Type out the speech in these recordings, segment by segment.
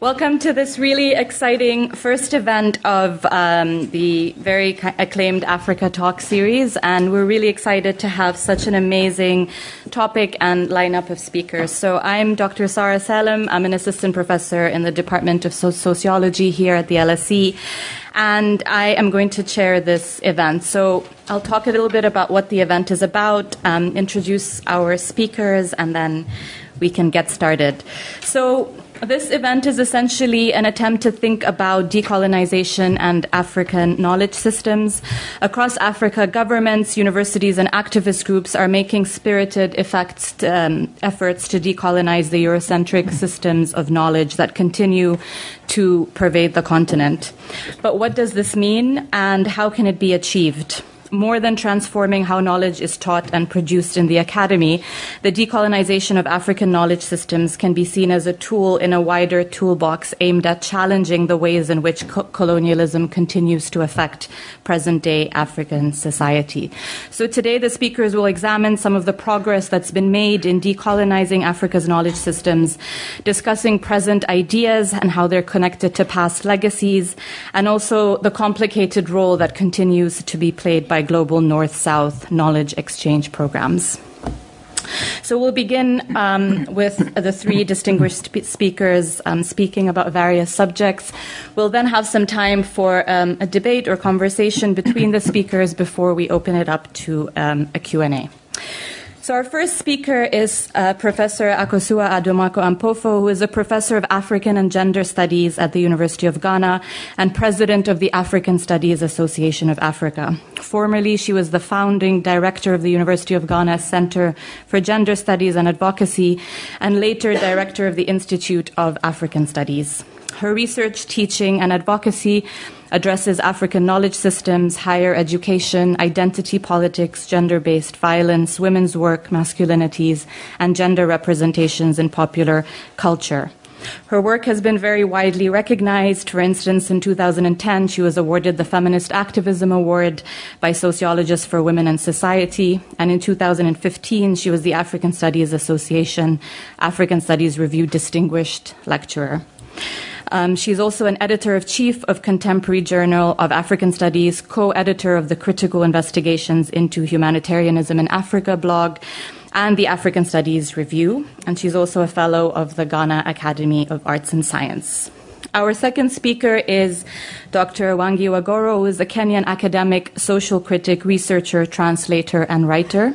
Welcome to this really exciting first event of um, the very acclaimed Africa Talk series. And we're really excited to have such an amazing topic and lineup of speakers. So I'm Dr. Sarah Salem. I'm an assistant professor in the Department of Sociology here at the LSE. And I am going to chair this event. So I'll talk a little bit about what the event is about, um, introduce our speakers, and then we can get started. So this event is essentially an attempt to think about decolonization and African knowledge systems. Across Africa, governments, universities, and activist groups are making spirited effects, um, efforts to decolonize the Eurocentric systems of knowledge that continue to pervade the continent. But what does this mean, and how can it be achieved? More than transforming how knowledge is taught and produced in the academy, the decolonization of African knowledge systems can be seen as a tool in a wider toolbox aimed at challenging the ways in which co- colonialism continues to affect present day African society. So today the speakers will examine some of the progress that's been made in decolonizing Africa's knowledge systems, discussing present ideas and how they're connected to past legacies, and also the complicated role that continues to be played by by global North South knowledge exchange programs. So we'll begin um, with the three distinguished speakers um, speaking about various subjects. We'll then have some time for um, a debate or conversation between the speakers before we open it up to um, a Q&A. So our first speaker is uh, Professor Akosua Adomako Ampofo, who is a professor of African and Gender Studies at the University of Ghana and president of the African Studies Association of Africa. Formerly, she was the founding director of the University of Ghana Center for Gender Studies and Advocacy, and later director of the Institute of African Studies. Her research, teaching, and advocacy addresses African knowledge systems, higher education, identity politics, gender based violence, women's work, masculinities, and gender representations in popular culture. Her work has been very widely recognized. For instance, in 2010, she was awarded the Feminist Activism Award by Sociologists for Women and Society. And in 2015, she was the African Studies Association African Studies Review Distinguished Lecturer. Um, she's also an editor of chief of Contemporary Journal of African Studies, co editor of the Critical Investigations into Humanitarianism in Africa blog, and the African Studies Review. And she's also a fellow of the Ghana Academy of Arts and Science. Our second speaker is Dr. Wangui wa Goro, who is a Kenyan academic, social critic, researcher, translator, and writer.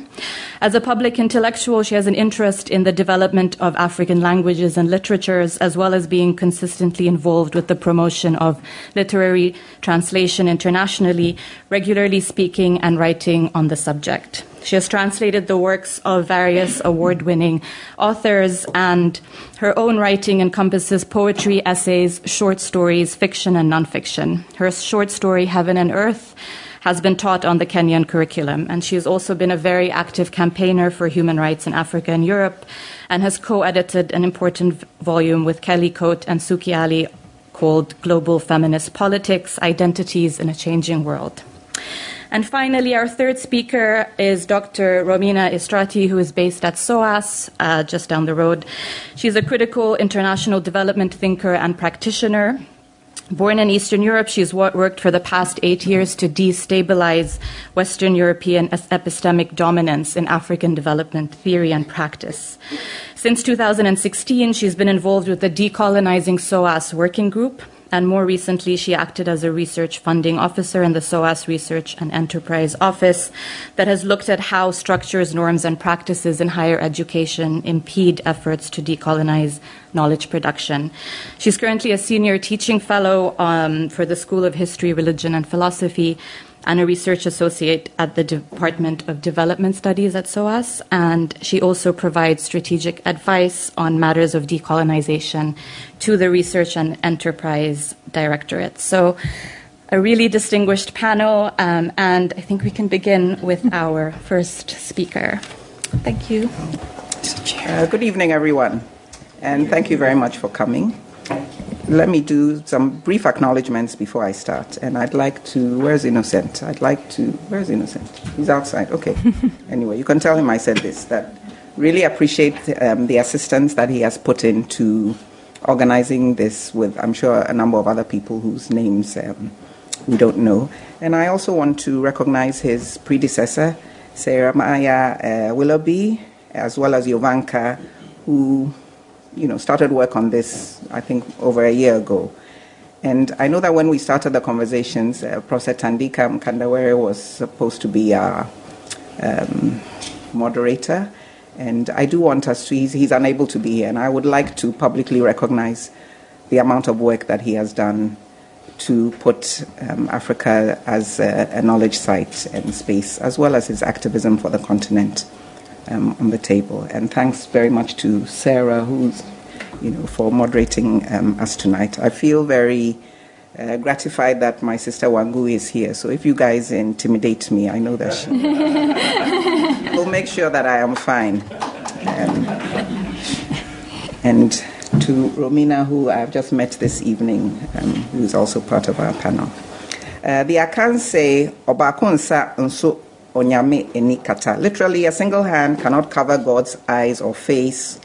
As a public intellectual, she has an interest in the development of African languages and literatures, as well as being consistently involved with the promotion of literary translation internationally, regularly speaking and writing on the subject. She has translated the works of various award winning authors, and her own writing encompasses poetry, essays, short stories, fiction, and nonfiction. Her short story, Heaven and Earth, has been taught on the Kenyan curriculum, and she has also been a very active campaigner for human rights in Africa and Europe, and has co edited an important volume with Kelly Coate and Suki Ali called Global Feminist Politics Identities in a Changing World. And finally, our third speaker is Dr. Romina Istratii, who is based at SOAS, uh, just down the road. She's a critical international development thinker and practitioner. Born in Eastern Europe, she's worked for the past eight years to destabilize Western European epistemic dominance in African development theory and practice. Since 2016, she's been involved with the Decolonizing SOAS Working Group, and more recently, she acted as a research funding officer in the SOAS Research and Enterprise Office that has looked at how structures, norms, and practices in higher education impede efforts to decolonize knowledge production. She's currently a senior teaching fellow um, for the School of History, Religion, and Philosophy and a research associate at the Department of Development Studies at SOAS. And she also provides strategic advice on matters of decolonization to the Research and Enterprise Directorate. So, a really distinguished panel, um, and I think we can begin with our first speaker. Thank you. Uh, good evening, everyone, and thank you very much for coming let me do some brief acknowledgements before I start. And I'd like to, where's Innocent? I'd like to, where's Innocent? He's outside. Okay. anyway, you can tell him I said this, that really appreciate um, the assistance that he has put into organizing this with, I'm sure, a number of other people whose names um, we don't know. And I also want to recognize his predecessor, Sarah Maya uh, Willoughby, as well as Jovanka, who you know, started work on this, I think, over a year ago. And I know that when we started the conversations, uh, Professor Thandika Mkandawire was supposed to be our um, moderator. And I do want us to, he's, he's unable to be here, and I would like to publicly recognize the amount of work that he has done to put um, Africa as a, a, knowledge site and space, as well as his activism for the continent um, on the table. And thanks very much to Sarah, who's, you know, for moderating um, us tonight. I feel very uh, gratified that my sister Wangui is here. So if you guys intimidate me, I know that she will make sure that I am fine. Um, and to Romina, who I've just met this evening, um, who is also part of our panel. Uh, the Akan say, Obakunsa nso onyame enikata. Literally, a single hand cannot cover God's eyes or face.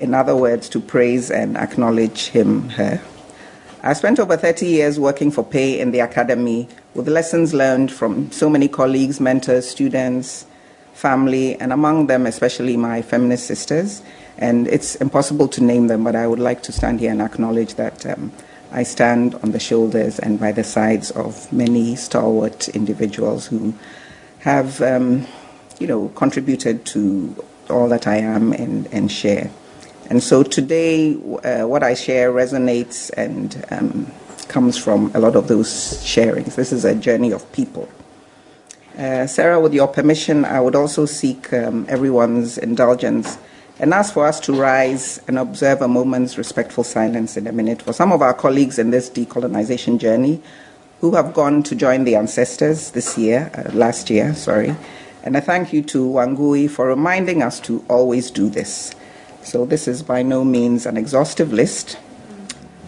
In other words, to praise and acknowledge him, her. I spent over 30 years working for Pay in the academy with lessons learned from so many colleagues, mentors, students, family, and among them, especially my feminist sisters. And it's impossible to name them, but I would like to stand here and acknowledge that um, I stand on the shoulders and by the sides of many stalwart individuals who have, um, you know, contributed to all that I am and, and share. And so today, uh, what I share resonates and um, comes from a lot of those sharings. This is a journey of people. Uh, Sarah, with your permission, I would also seek um, everyone's indulgence and ask for us to rise and observe a moment's respectful silence in a minute for some of our colleagues in this decolonization journey who have gone to join the ancestors this year, uh, last year, sorry. And I thank you to Wangui for reminding us to always do this. So this is by no means an exhaustive list.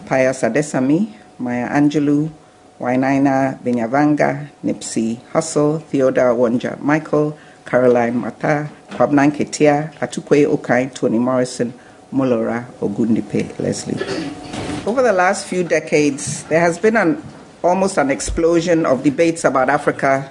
Pius Adesanmi, Maya Angelou, Wainaina Binyavanga, Nipsey Hussle, Theodore Wonja Michael, Caroline Mata, Kwabena Nketia, Atukwei Okai, Toni Morrison, Molara Ogundipe, Leslie. Over the last few decades, there has been an almost an explosion of debates about Africa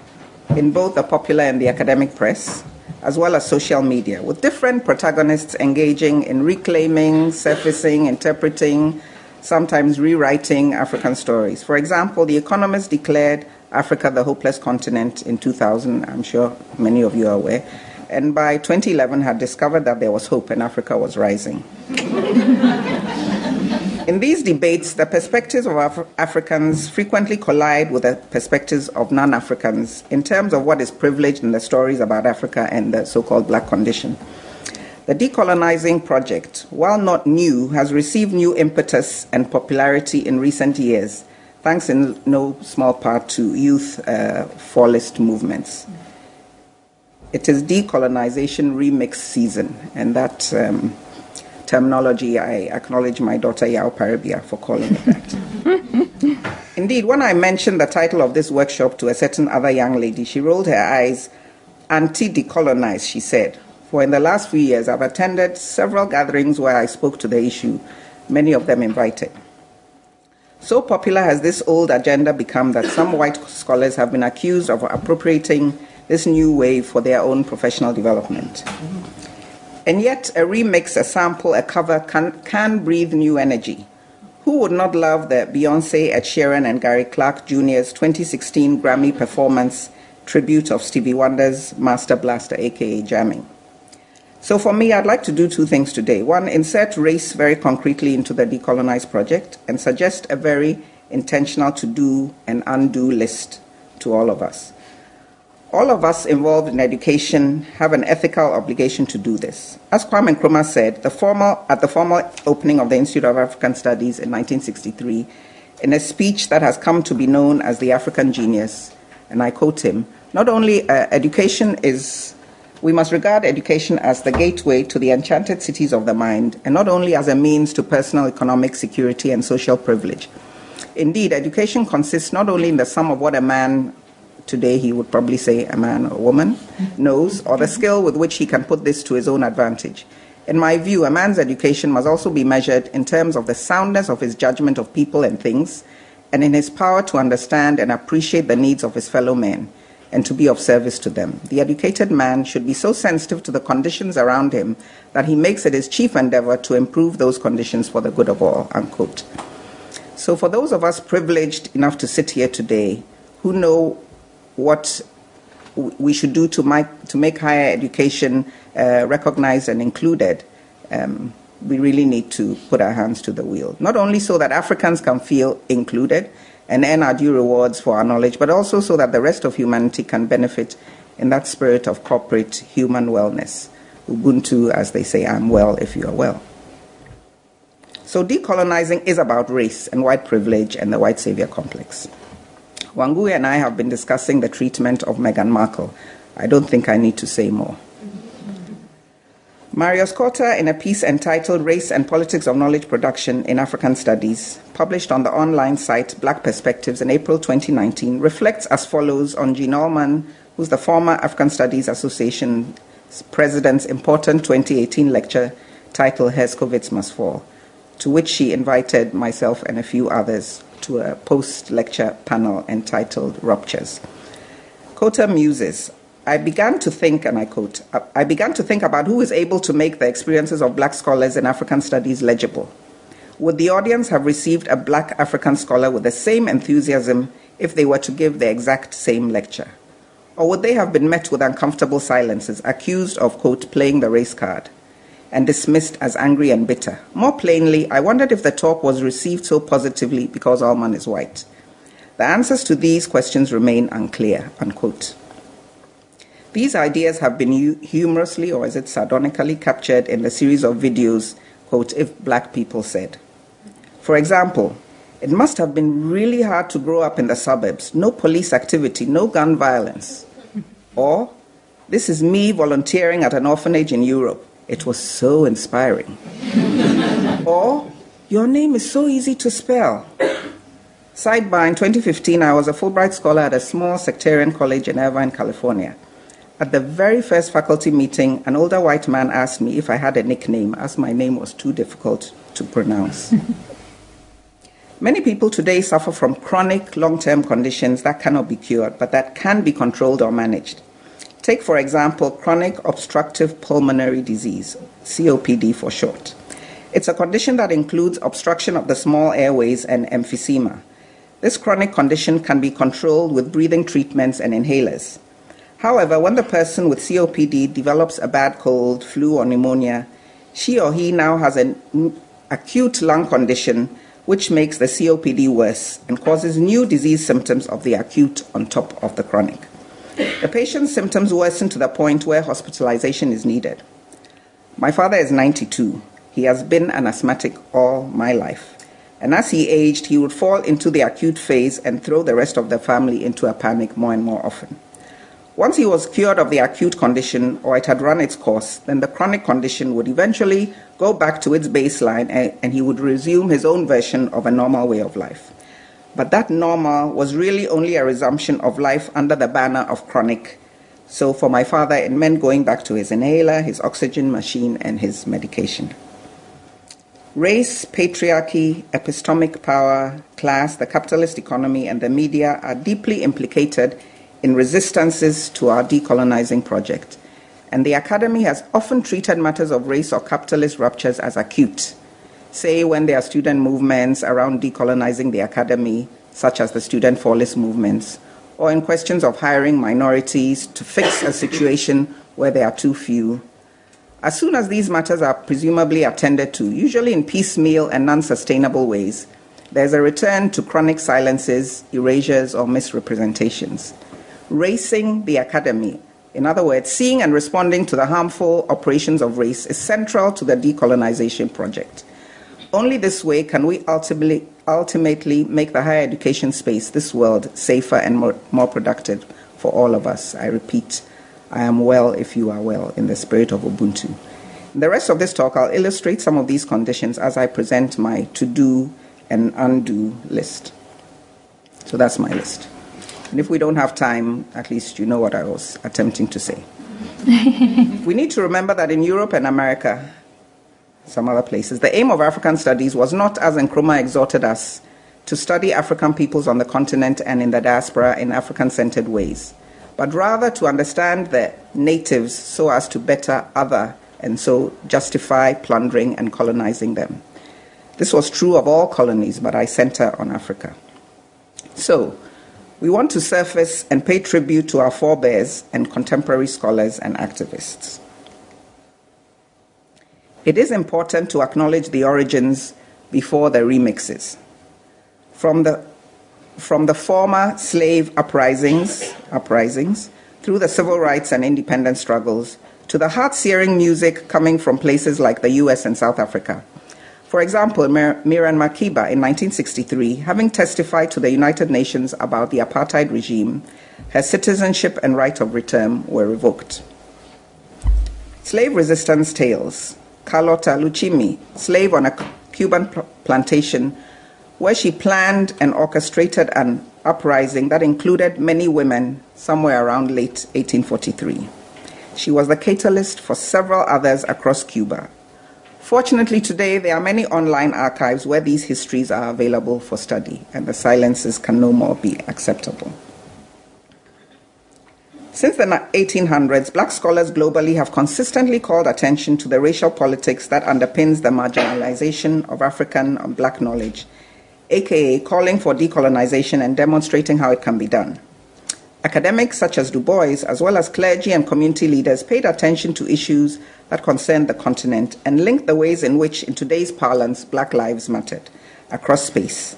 in both the popular and the academic press, as well as social media, with different protagonists engaging in reclaiming, surfacing, interpreting, sometimes rewriting African stories. For example, The Economist declared Africa the hopeless continent in 2000, I'm sure many of you are aware, and by 2011 had discovered that there was hope and Africa was rising. In these debates, the perspectives of Af- Africans frequently collide with the perspectives of non Africans in terms of what is privileged in the stories about Africa and the so called black condition. The decolonizing project, while not new, has received new impetus and popularity in recent years, thanks in no small part to youth uh, fallist movements. It is decolonization remix season, and that um, terminology, I acknowledge my daughter Yao Paribia for calling it that. Indeed, when I mentioned the title of this workshop to a certain other young lady, she rolled her eyes. Anti decolonize, she said. For in the last few years, I've attended several gatherings where I spoke to the issue, many of them invited. So popular has this old agenda become that some white scholars have been accused of appropriating this new wave for their own professional development. And yet, a remix, a sample, a cover can, can breathe new energy. Who would not love the Beyonce, Ed Sheeran, and Gary Clark Jr.'s 2016 Grammy performance tribute of Stevie Wonder's Master Blaster, aka Jamming? So, for me, I'd like to do two things today. One, insert race very concretely into the Decolonize project and suggest a very intentional to do and undo list to all of us. All of us involved in education have an ethical obligation to do this. As Kwame Nkrumah said the formal, at the formal opening of the Institute of African Studies in 1963, in a speech that has come to be known as the African Genius, and I quote him Not only uh, education is, we must regard education as the gateway to the enchanted cities of the mind, and not only as a means to personal economic security and social privilege. Indeed, education consists not only in the sum of what a man today he would probably say a man or woman knows, or the skill with which he can put this to his own advantage. In my view, a man's education must also be measured in terms of the soundness of his judgment of people and things, and in his power to understand and appreciate the needs of his fellow men and to be of service to them. The educated man should be so sensitive to the conditions around him that he makes it his chief endeavor to improve those conditions for the good of all. Unquote. So, for those of us privileged enough to sit here today who know what we should do to make, to make higher education uh, recognized and included, um, we really need to put our hands to the wheel. Not only so that Africans can feel included and earn our due rewards for our knowledge, but also so that the rest of humanity can benefit in that spirit of corporate human wellness. Ubuntu, as they say, I'm well if you are well. So, decolonizing is about race and white privilege and the white savior complex. Wangui and I have been discussing the treatment of Meghan Markle. I don't think I need to say more. Marius Kothor, in a piece entitled Race and Politics of Knowledge Production in African Studies, published on the online site Black Perspectives in April 2019, reflects as follows on Jean Allman, who's the former African Studies Association president's important 2018 lecture titled Herskovits Must Fall, to which she invited myself and a few others to a post lecture panel entitled Ruptures. Kothor muses I began to think, and I quote, I began to think about who is able to make the experiences of black scholars in African studies legible. Would the audience have received a black African scholar with the same enthusiasm if they were to give the exact same lecture? Or would they have been met with uncomfortable silences, accused of, quote, playing the race card, and dismissed as angry and bitter? More plainly, I wondered if the talk was received so positively because Allman is white. The answers to these questions remain unclear, unquote. These ideas have been humorously, or is it sardonically, captured in the series of videos, quote, If Black People Said. For example, it must have been really hard to grow up in the suburbs. No police activity, no gun violence. Or, this is me volunteering at an orphanage in Europe. It was so inspiring. or, your name is so easy to spell. Sidebar in 2015, I was a Fulbright scholar at a small sectarian college in Irvine, California. At the very first faculty meeting, an older white man asked me if I had a nickname, as my name was too difficult to pronounce. Many people today suffer from chronic long term conditions that cannot be cured, but that can be controlled or managed. Take, for example, chronic obstructive pulmonary disease, COPD for short. It's a condition that includes obstruction of the small airways and emphysema. This chronic condition can be controlled with breathing treatments and inhalers. However, when the person with COPD develops a bad cold, flu, or pneumonia, she or he now has an acute lung condition which makes the COPD worse and causes new disease symptoms of the acute on top of the chronic. The patient's symptoms worsen to the point where hospitalization is needed. My father is 92. He has been an asthmatic all my life. And as he aged, he would fall into the acute phase and throw the rest of the family into a panic more and more often. Once he was cured of the acute condition or it had run its course, then the chronic condition would eventually go back to its baseline and, and, he would resume his own version of a normal way of life. But that normal was really only a resumption of life under the banner of chronic. So for my father, it meant going back to his inhaler, his oxygen machine, and his medication. Race, patriarchy, epistemic power, class, the capitalist economy, and the media are deeply implicated in resistances to our decolonizing project. And the Academy has often treated matters of race or capitalist ruptures as acute. Say, when there are student movements around decolonizing the Academy, such as the student fallist movements, or in questions of hiring minorities to fix a situation where there are too few. As soon as these matters are presumably attended to, usually in piecemeal and non sustainable ways, there's a return to chronic silences, erasures, or misrepresentations racing the academy. In other words, seeing and responding to the harmful operations of race is central to the decolonization project. Only this way can we ultimately, ultimately make the higher education space, this world, safer and more, more productive for all of us. I repeat, I am well if you are well, in the spirit of Ubuntu. In the rest of this talk, I'll illustrate some of these conditions as I present my to do and undo list. So that's my list. And if we don't have time, at least you know what I was attempting to say. we need to remember that in Europe and America, some other places. The aim of African studies was not, as Nkrumah exhorted us, to study African peoples on the continent and in the diaspora in African centered ways, but rather to understand the natives so as to better other and so justify plundering and colonizing them. This was true of all colonies, but I center on Africa. So, we want to surface and pay tribute to our forebears and contemporary scholars and activists. It is important to acknowledge the origins before the remixes. From the, from the former slave uprisings, uprisings through the civil rights and independence struggles to the heart searing music coming from places like the US and South Africa. For example, Miriam Makeba in 1963, having testified to the United Nations about the apartheid regime, her citizenship and right of return were revoked. Slave resistance tales. Carlota Lucumí, slave on a Cuban plantation, where she planned and orchestrated an uprising that included many women somewhere around late 1843. She was the catalyst for several others across Cuba. Fortunately, today there are many online archives where these histories are available for study, and the silences can no more be acceptable. Since the 1800s, black scholars globally have consistently called attention to the racial politics that underpins the marginalization of African and black knowledge, aka calling for decolonization and demonstrating how it can be done. Academics such as Du Bois, as well as clergy and community leaders, paid attention to issues that concerned the continent and linked the ways in which, in today's parlance, Black lives mattered across space.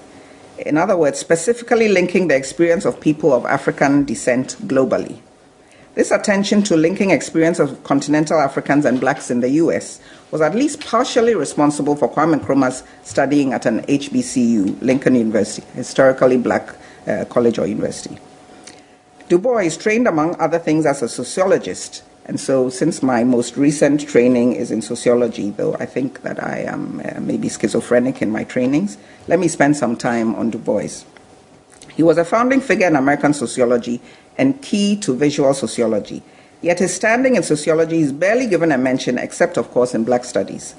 In other words, specifically linking the experience of people of African descent globally. This attention to linking experience of continental Africans and blacks in the US was at least partially responsible for Kwame Nkrumah's studying at an HBCU, Lincoln University, historically black uh, college or university. Du Bois trained, among other things, as a sociologist. And so, since my most recent training is in sociology, though I think that I am uh, maybe schizophrenic in my trainings, let me spend some time on Du Bois. He was a founding figure in American sociology and key to visual sociology. Yet his standing in sociology is barely given a mention, except, of course, in black studies.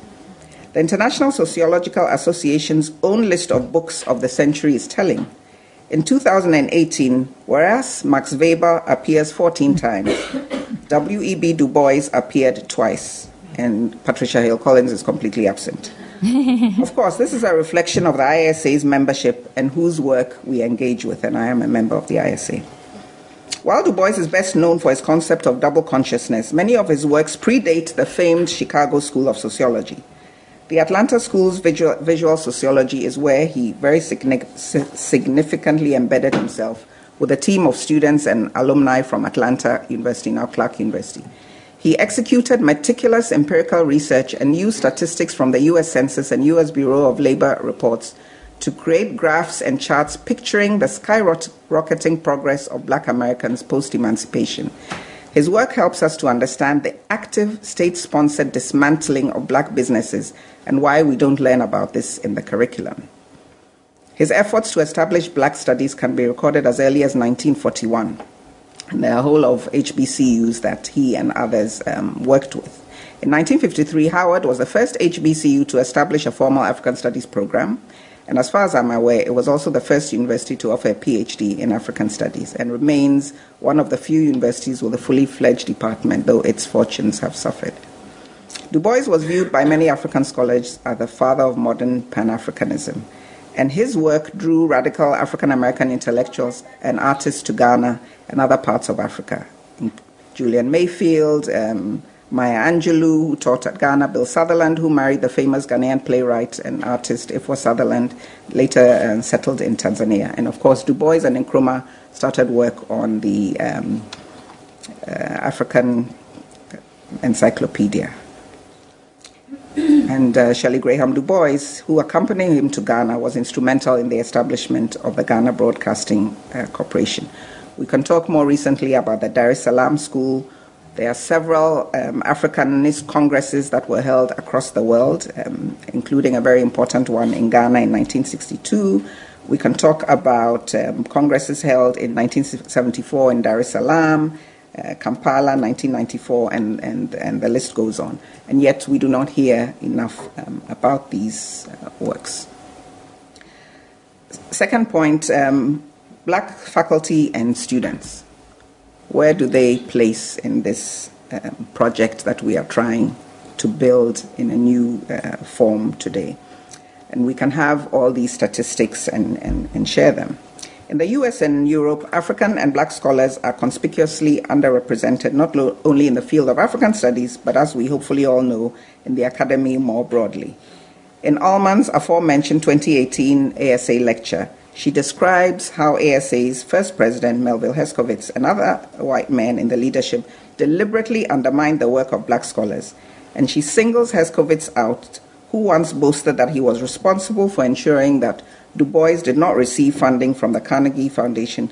The International Sociological Association's own list of books of the century is telling. In 2018, whereas Max Weber appears 14 times, W.E.B. Du Bois appeared twice, and Patricia Hill Collins is completely absent. of course, this is a reflection of the ISA's membership and whose work we engage with, and I am a member of the ISA. While Du Bois is best known for his concept of double consciousness, many of his works predate the famed Chicago School of Sociology. The Atlanta School's visual, visual sociology is where he very significantly embedded himself with a team of students and alumni from Atlanta University, now Clark University. He executed meticulous empirical research and used statistics from the US Census and US Bureau of Labor reports to create graphs and charts picturing the skyrocketing progress of black Americans post emancipation his work helps us to understand the active state sponsored dismantling of black businesses and why we don't learn about this in the curriculum. His efforts to establish black studies can be recorded as early as 1941. And a whole of HBCUs that he and others um, worked with. In 1953, Howard was the first HBCU to establish a formal African studies program. And as far as I'm aware, it was also the first university to offer a PhD in African studies and remains one of the few universities with a fully fledged department, though its fortunes have suffered. Du Bois was viewed by many African scholars as the father of modern Pan Africanism, and his work drew radical African American intellectuals and artists to Ghana and other parts of Africa. Julian Mayfield, um, Maya Angelou, who taught at Ghana, Bill Sutherland, who married the famous Ghanaian playwright and artist Efua Sutherland, later uh, settled in Tanzania. And of course, Du Bois and Nkrumah started work on the um, uh, African Encyclopedia. and uh, Shirley Graham Du Bois, who accompanied him to Ghana, was instrumental in the establishment of the Ghana Broadcasting uh, Corporation. We can talk more recently about the Dar es Salaam School there are several um, Africanist congresses that were held across the world, um, including a very important one in Ghana in 1962. We can talk about um, congresses held in 1974 in Dar es Salaam, uh, Kampala 1994, and, and, and the list goes on. And yet we do not hear enough um, about these uh, works. Second point um, black faculty and students. Where do they place in this um, project that we are trying to build in a new uh, form today? And we can have all these statistics and, and, and share them. In the US and Europe, African and black scholars are conspicuously underrepresented, not lo- only in the field of African studies, but as we hopefully all know, in the academy more broadly. In Allman's aforementioned 2018 ASA lecture, she describes how ASA's first president, Melville Herskovits, and other white men in the leadership deliberately undermined the work of black scholars. And she singles Herskovits out, who once boasted that he was responsible for ensuring that Du Bois did not receive funding from the Carnegie Foundation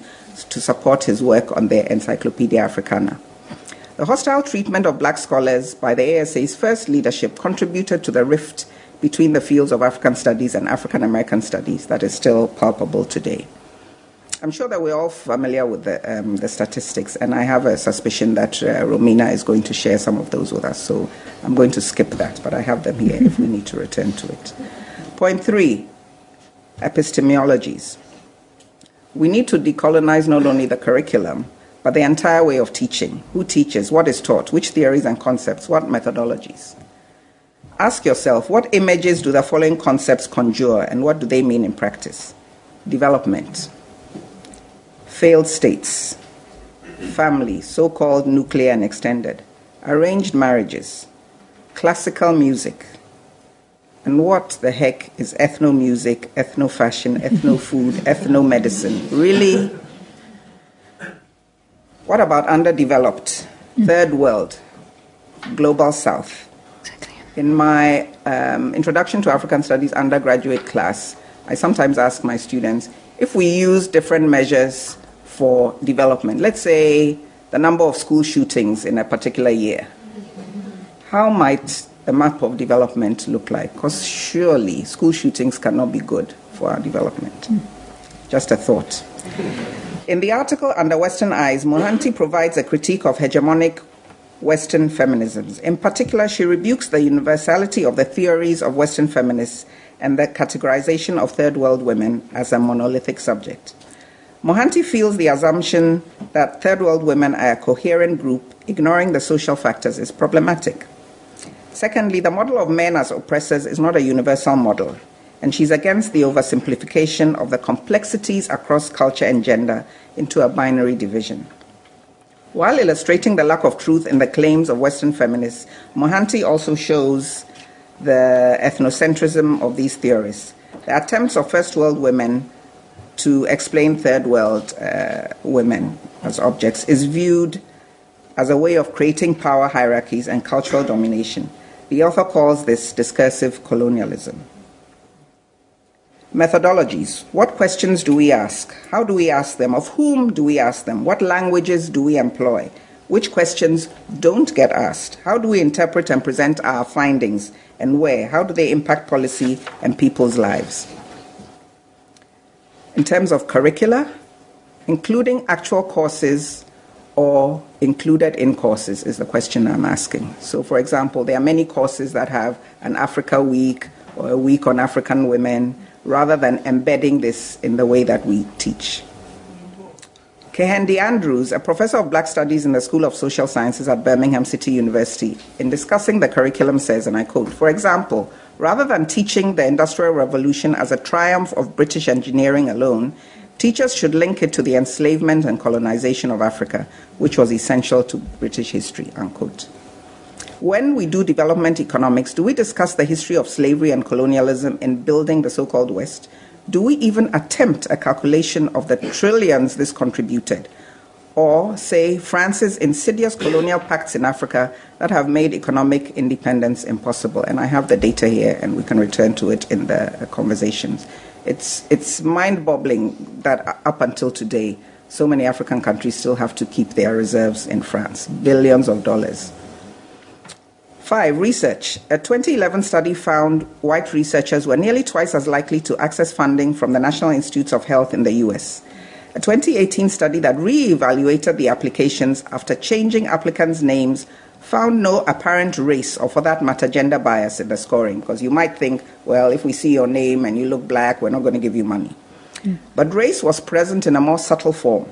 to support his work on their Encyclopedia Africana. The hostile treatment of black scholars by the ASA's first leadership contributed to the rift between the fields of African studies and African American studies that is still palpable today. I'm sure that we're all familiar with the, um, the statistics, and I have a suspicion that uh, Romina is going to share some of those with us, so I'm going to skip that, but I have them here if we need to return to it. Point three epistemologies. We need to decolonize not only the curriculum, but the entire way of teaching. Who teaches? What is taught? Which theories and concepts? What methodologies? Ask yourself what images do the following concepts conjure and what do they mean in practice? Development, failed states, family, so called nuclear and extended, arranged marriages, classical music, and what the heck is ethno music, ethno fashion, ethno food, ethno medicine? Really? What about underdeveloped, hmm. third world, global south? In my um, Introduction to African Studies undergraduate class, I sometimes ask my students if we use different measures for development, let's say the number of school shootings in a particular year, how might the map of development look like? Because surely school shootings cannot be good for our development. Just a thought. In the article Under Western Eyes, Mohanty provides a critique of hegemonic Western feminisms. In particular, she rebukes the universality of the theories of Western feminists and the categorization of third world women as a monolithic subject. Mohanty feels the assumption that third world women are a coherent group, ignoring the social factors, is problematic. Secondly, the model of men as oppressors is not a universal model, and she's against the oversimplification of the complexities across culture and gender into a binary division. While illustrating the lack of truth in the claims of Western feminists, Mohanty also shows the ethnocentrism of these theories. The attempts of first world women to explain third world uh, women as objects is viewed as a way of creating power hierarchies and cultural domination. The author calls this discursive colonialism. Methodologies. What questions do we ask? How do we ask them? Of whom do we ask them? What languages do we employ? Which questions don't get asked? How do we interpret and present our findings? And where? How do they impact policy and people's lives? In terms of curricula, including actual courses or included in courses is the question I'm asking. So, for example, there are many courses that have an Africa week or a week on African women rather than embedding this in the way that we teach. Kehinde Andrews, a professor of black studies in the School of Social Sciences at Birmingham City University, in discussing the curriculum says, and I quote, for example, rather than teaching the Industrial Revolution as a triumph of British engineering alone, Teachers should link it to the enslavement and colonization of Africa, which was essential to British history. Unquote. When we do development economics, do we discuss the history of slavery and colonialism in building the so called West? Do we even attempt a calculation of the trillions this contributed? Or, say, France's insidious colonial pacts in Africa that have made economic independence impossible? And I have the data here, and we can return to it in the uh, conversations. It's, it's mind boggling that up until today, so many African countries still have to keep their reserves in France, billions of dollars. Five, research. A 2011 study found white researchers were nearly twice as likely to access funding from the National Institutes of Health in the US. a 2018 study that re-evaluated the applications after changing applicants' names found no apparent race or, for that matter, gender bias in the scoring. Because you might think, well, if we see your name and you look black, we're not going to give you money. Mm. But race was present in a more subtle form.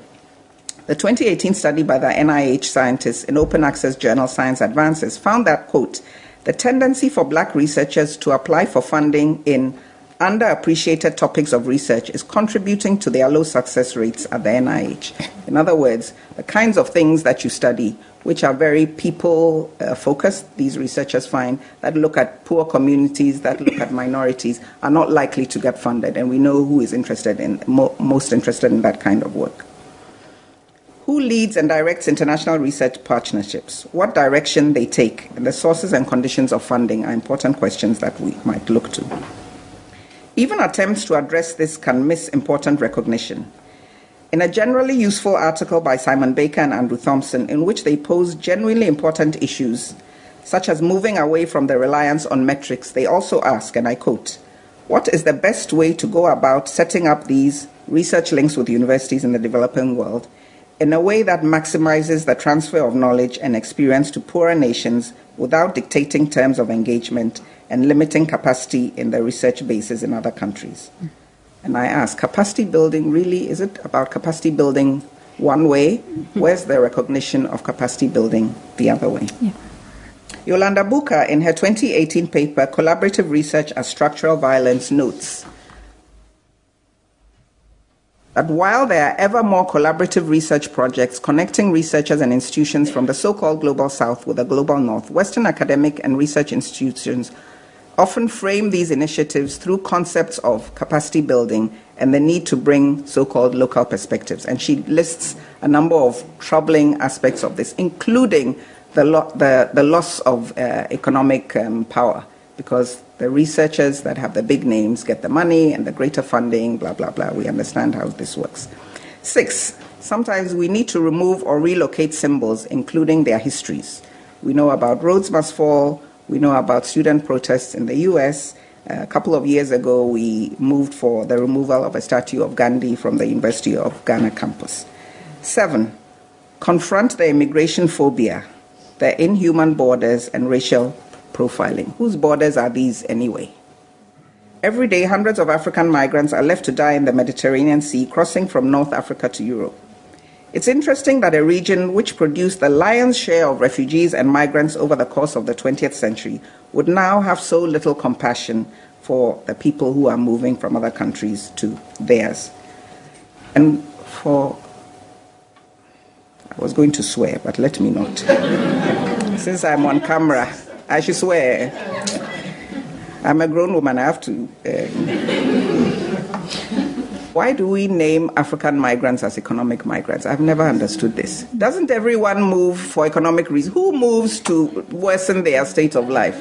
The 2018 study by the NIH scientists in open access journal Science Advances found that, quote, the tendency for black researchers to apply for funding in underappreciated topics of research is contributing to their low success rates at the NIH. In other words, the kinds of things that you study, which are very people uh, focused, these researchers find, that look at poor communities, that look at minorities, are not likely to get funded. And we know who is interested in, mo- most interested in that kind of work. Who leads and directs international research partnerships? What direction they take? And the sources and conditions of funding are important questions that we might look to. Even attempts to address this can miss important recognition. In a generally useful article by Simon Baker and Andrew Thompson, in which they pose genuinely important issues, such as moving away from the reliance on metrics, they also ask, and I quote, What is the best way to go about setting up these research links with universities in the developing world in a way that maximizes the transfer of knowledge and experience to poorer nations without dictating terms of engagement and limiting capacity in the research bases in other countries. And I ask, capacity building really, is it about capacity building one way? Where's the recognition of capacity building the other way? Yeah. Yolande Bouka, in her 2018 paper, Collaborative Research as Structural Violence, notes that while there are ever more collaborative research projects connecting researchers and institutions from the so called global south with the global north, Western academic and research institutions often frame these initiatives through concepts of capacity building and the need to bring so called local perspectives. And she lists a number of troubling aspects of this, including the, lo- the, the loss of uh, economic um, power because the researchers that have the big names get the money and the greater funding, blah, blah, blah. We understand how this works. Six, sometimes we need to remove or relocate symbols, including their histories. We know about Rhodes Must Fall, we know about student protests in the US. a couple of years ago, we moved for the removal of a statue of Gandhi from the University of Ghana campus. Seven, confront the immigration phobia, the inhuman borders, and racial profiling. Whose borders are these anyway? Every day, hundreds of African migrants are left to die in the Mediterranean Sea, crossing from North Africa to Europe. It's interesting that a region which produced the lion's share of refugees and migrants over the course of the 20th century would now have so little compassion for the people who are moving from other countries to theirs. And for, I was going to swear, but let me not. Since I'm on camera, I should swear. I'm a grown woman, I have to. Um, why do we name African migrants as economic migrants? I've never understood this. Doesn't everyone move for economic reasons? Who moves to worsen their state of life?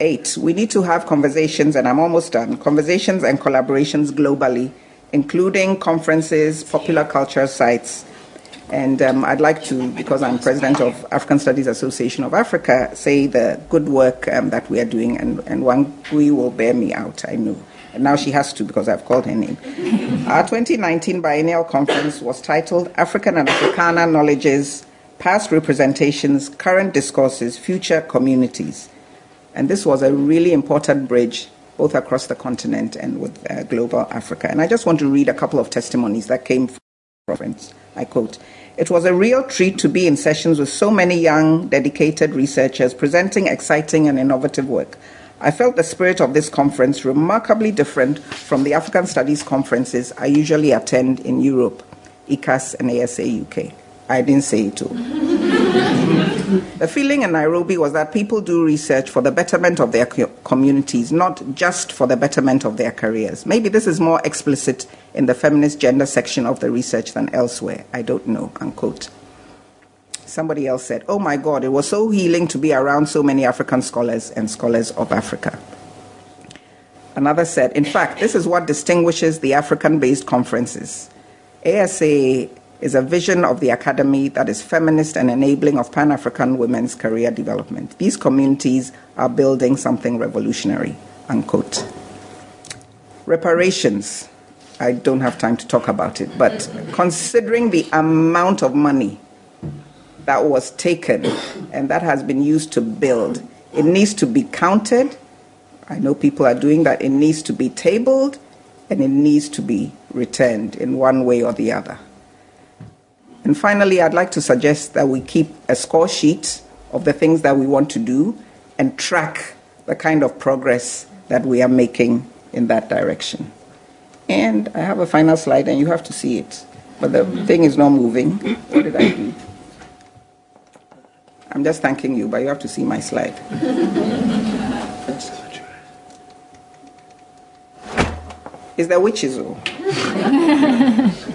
Eight, we need to have conversations, and I'm almost done conversations and collaborations globally, including conferences, popular culture sites, and um, I'd like to, because I'm president of African Studies Association of Africa, say the good work um, that we are doing, and, and Wangui will bear me out, I know. And now she has to because I've called her name. Our 2019 biennial conference was titled African and Africana Knowledges, Past Representations, Current Discourses, Future Communities. And this was a really important bridge both across the continent and with uh, global Africa. And I just want to read a couple of testimonies that came from the conference. I quote, it was a real treat to be in sessions with so many young, dedicated researchers presenting exciting and innovative work. I felt the spirit of this conference remarkably different from the African Studies conferences I usually attend in Europe, ECAS and ASA UK. I didn't say it all. the feeling in Nairobi was that people do research for the betterment of their communities, not just for the betterment of their careers. Maybe this is more explicit in the feminist gender section of the research than elsewhere. I don't know, unquote. Somebody else said, Oh my God, it was so healing to be around so many African scholars and scholars of Africa. Another said, In fact, this is what distinguishes the African based conferences. ASA is a vision of the academy that is feminist and enabling of Pan African women's career development. These communities are building something revolutionary. unquote. Reparations, I don't have time to talk about it, but considering the amount of money that was taken and that has been used to build, it needs to be counted. I know people are doing that. It needs to be tabled and it needs to be returned in one way or the other. And finally, I'd like to suggest that we keep a score sheet of the things that we want to do and track the kind of progress that we are making in that direction. And I have a final slide, and you have to see it. But the thing is not moving. What did I do? I'm just thanking you, but you have to see my slide. is the witches.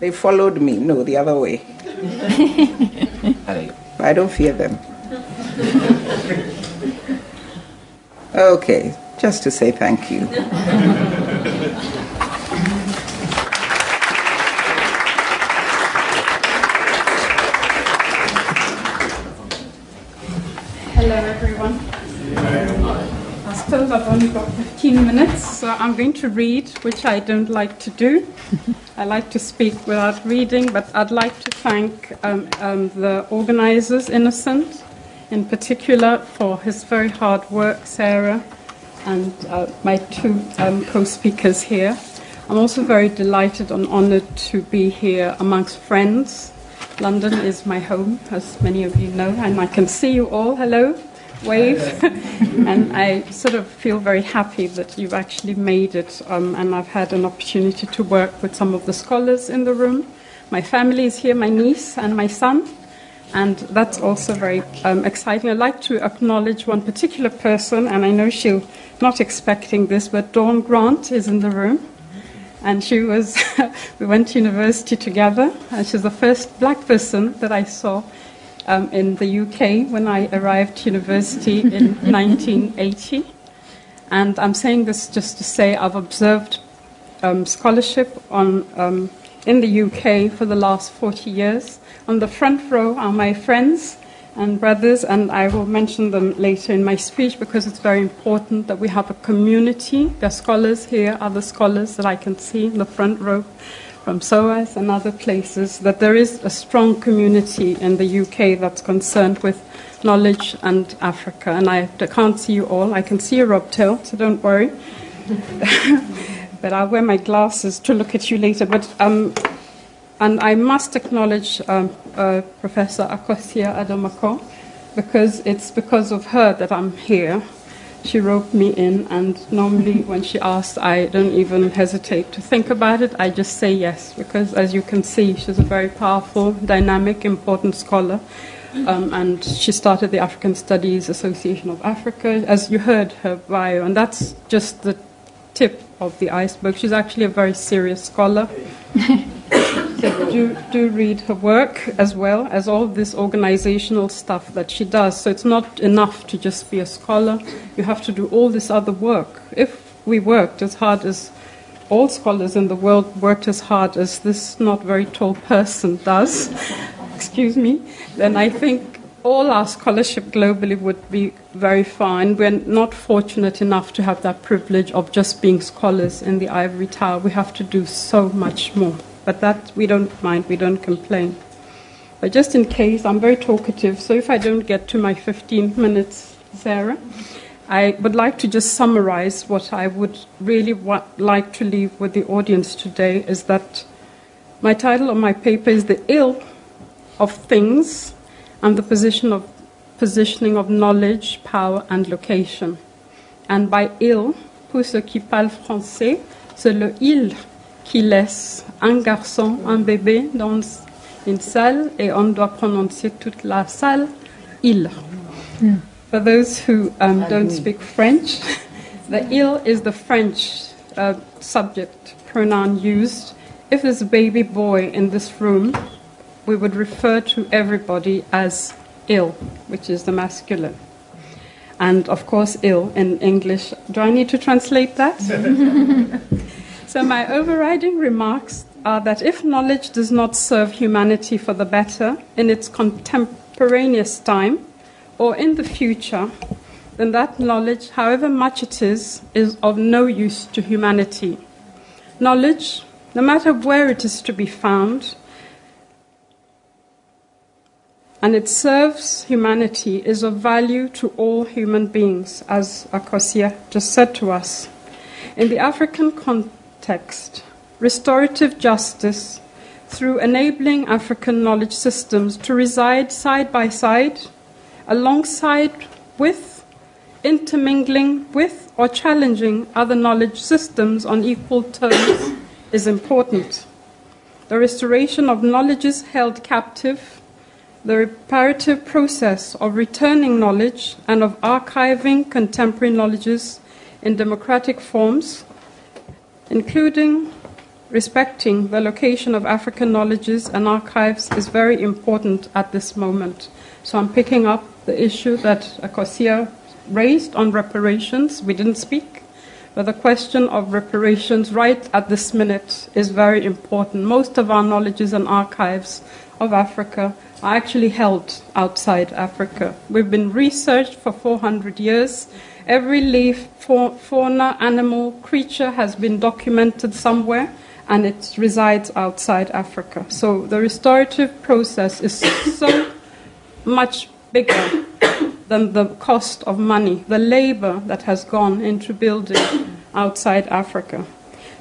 they followed me. No, the other way. I don't fear them. Okay, just to say thank you. Hello, everyone. Suppose I've only got 15 minutes, so I'm going to read, which I don't like to do. I like to speak without reading, but I'd like to thank um, um, the organizers, Innocent, in particular, for his very hard work, Sarah, and uh, my two um, co speakers here. I'm also very delighted and honored to be here amongst friends. London is my home, as many of you know, and I can see you all. Hello, wave. and I sort of feel very happy that you've actually made it, um, and I've had an opportunity to work with some of the scholars in the room. My family is here, my niece and my son and that's also very um, exciting. I'd like to acknowledge one particular person, and I know she's not expecting this, but Dawn Grant is in the room. And she was, we went to university together, and she's the first black person that I saw um, in the UK when I arrived university in 1980. And I'm saying this just to say I've observed um, scholarship on, um, in the UK for the last 40 years on the front row are my friends and brothers, and I will mention them later in my speech because it's very important that we have a community. There are scholars here, other scholars that I can see in the front row from SOAS and other places, that there is a strong community in the UK that's concerned with knowledge and Africa. And I can't see you all. I can see you, Robtel, so don't worry. but I'll wear my glasses to look at you later. But um, and I must acknowledge um, uh, Professor Akosua Adomako because it's because of her that I'm here. She roped me in, and normally when she asks, I don't even hesitate to think about it. I just say yes because, as you can see, she's a very powerful, dynamic, important scholar. Um, and she started the African Studies Association of Africa, as you heard her bio, and that's just the tip of the iceberg. She's actually a very serious scholar. Do, do read her work as well as all this organizational stuff that she does. So it's not enough to just be a scholar. You have to do all this other work. If we worked as hard as all scholars in the world worked as hard as this not very tall person does, excuse me, then I think all our scholarship globally would be very fine. We're not fortunate enough to have that privilege of just being scholars in the ivory tower. We have to do so much more. But that we don't mind, we don't complain. But just in case, I'm very talkative, so if I don't get to my 15 minutes, Sarah, I would like to just summarize what I would really wa- like to leave with the audience today is that my title of my paper is The Ill of Things and the position of, Positioning of Knowledge, Power and Location. And by ill, pour ceux qui parlent français, c'est le il qui laisse un garçon, un bébé dans une salle et on doit prononcer toute la salle il. Mm. For those who um, don't speak French, the il is the French uh, subject pronoun used. If there's a baby boy in this room, we would refer to everybody as ill, which is the masculine. And of course, ill in English. Do I need to translate that? So, my overriding remarks are that if knowledge does not serve humanity for the better in its contemporaneous time or in the future, then that knowledge, however much it is, is of no use to humanity. Knowledge, no matter where it is to be found, and it serves humanity, is of value to all human beings, as Akosua just said to us. In the African context, restorative justice, through enabling African knowledge systems to reside side by side, alongside with, intermingling with, or challenging other knowledge systems on equal terms, is important. The restoration of knowledges held captive the reparative process of returning knowledge and of archiving contemporary knowledges in democratic forms, including respecting the location of African knowledges and archives, is very important at this moment. So I'm picking up the issue that Akosua raised on reparations. We didn't speak, but the question of reparations right at this minute is very important. Most of our knowledges and archives of Africa are actually held outside Africa. We've been researched for 400 years. Every leaf, fauna, animal, creature has been documented somewhere and it resides outside Africa. So the restorative process is so much bigger than the cost of money, the labor that has gone into building outside Africa.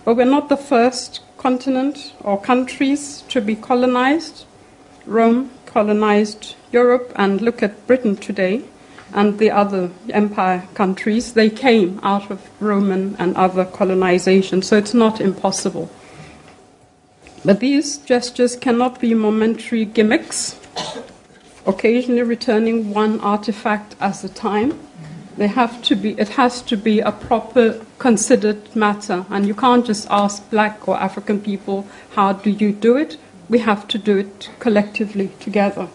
But we're not the first continent or countries to be colonized. Rome colonized Europe and look at Britain today and the other empire countries, they came out of Roman and other colonization, so it's not impossible. But these gestures cannot be momentary gimmicks, occasionally returning one artifact at a time. They have to be, it has to be a proper, considered matter, and you can't just ask black or African people, how do you do it? we have to do it collectively together.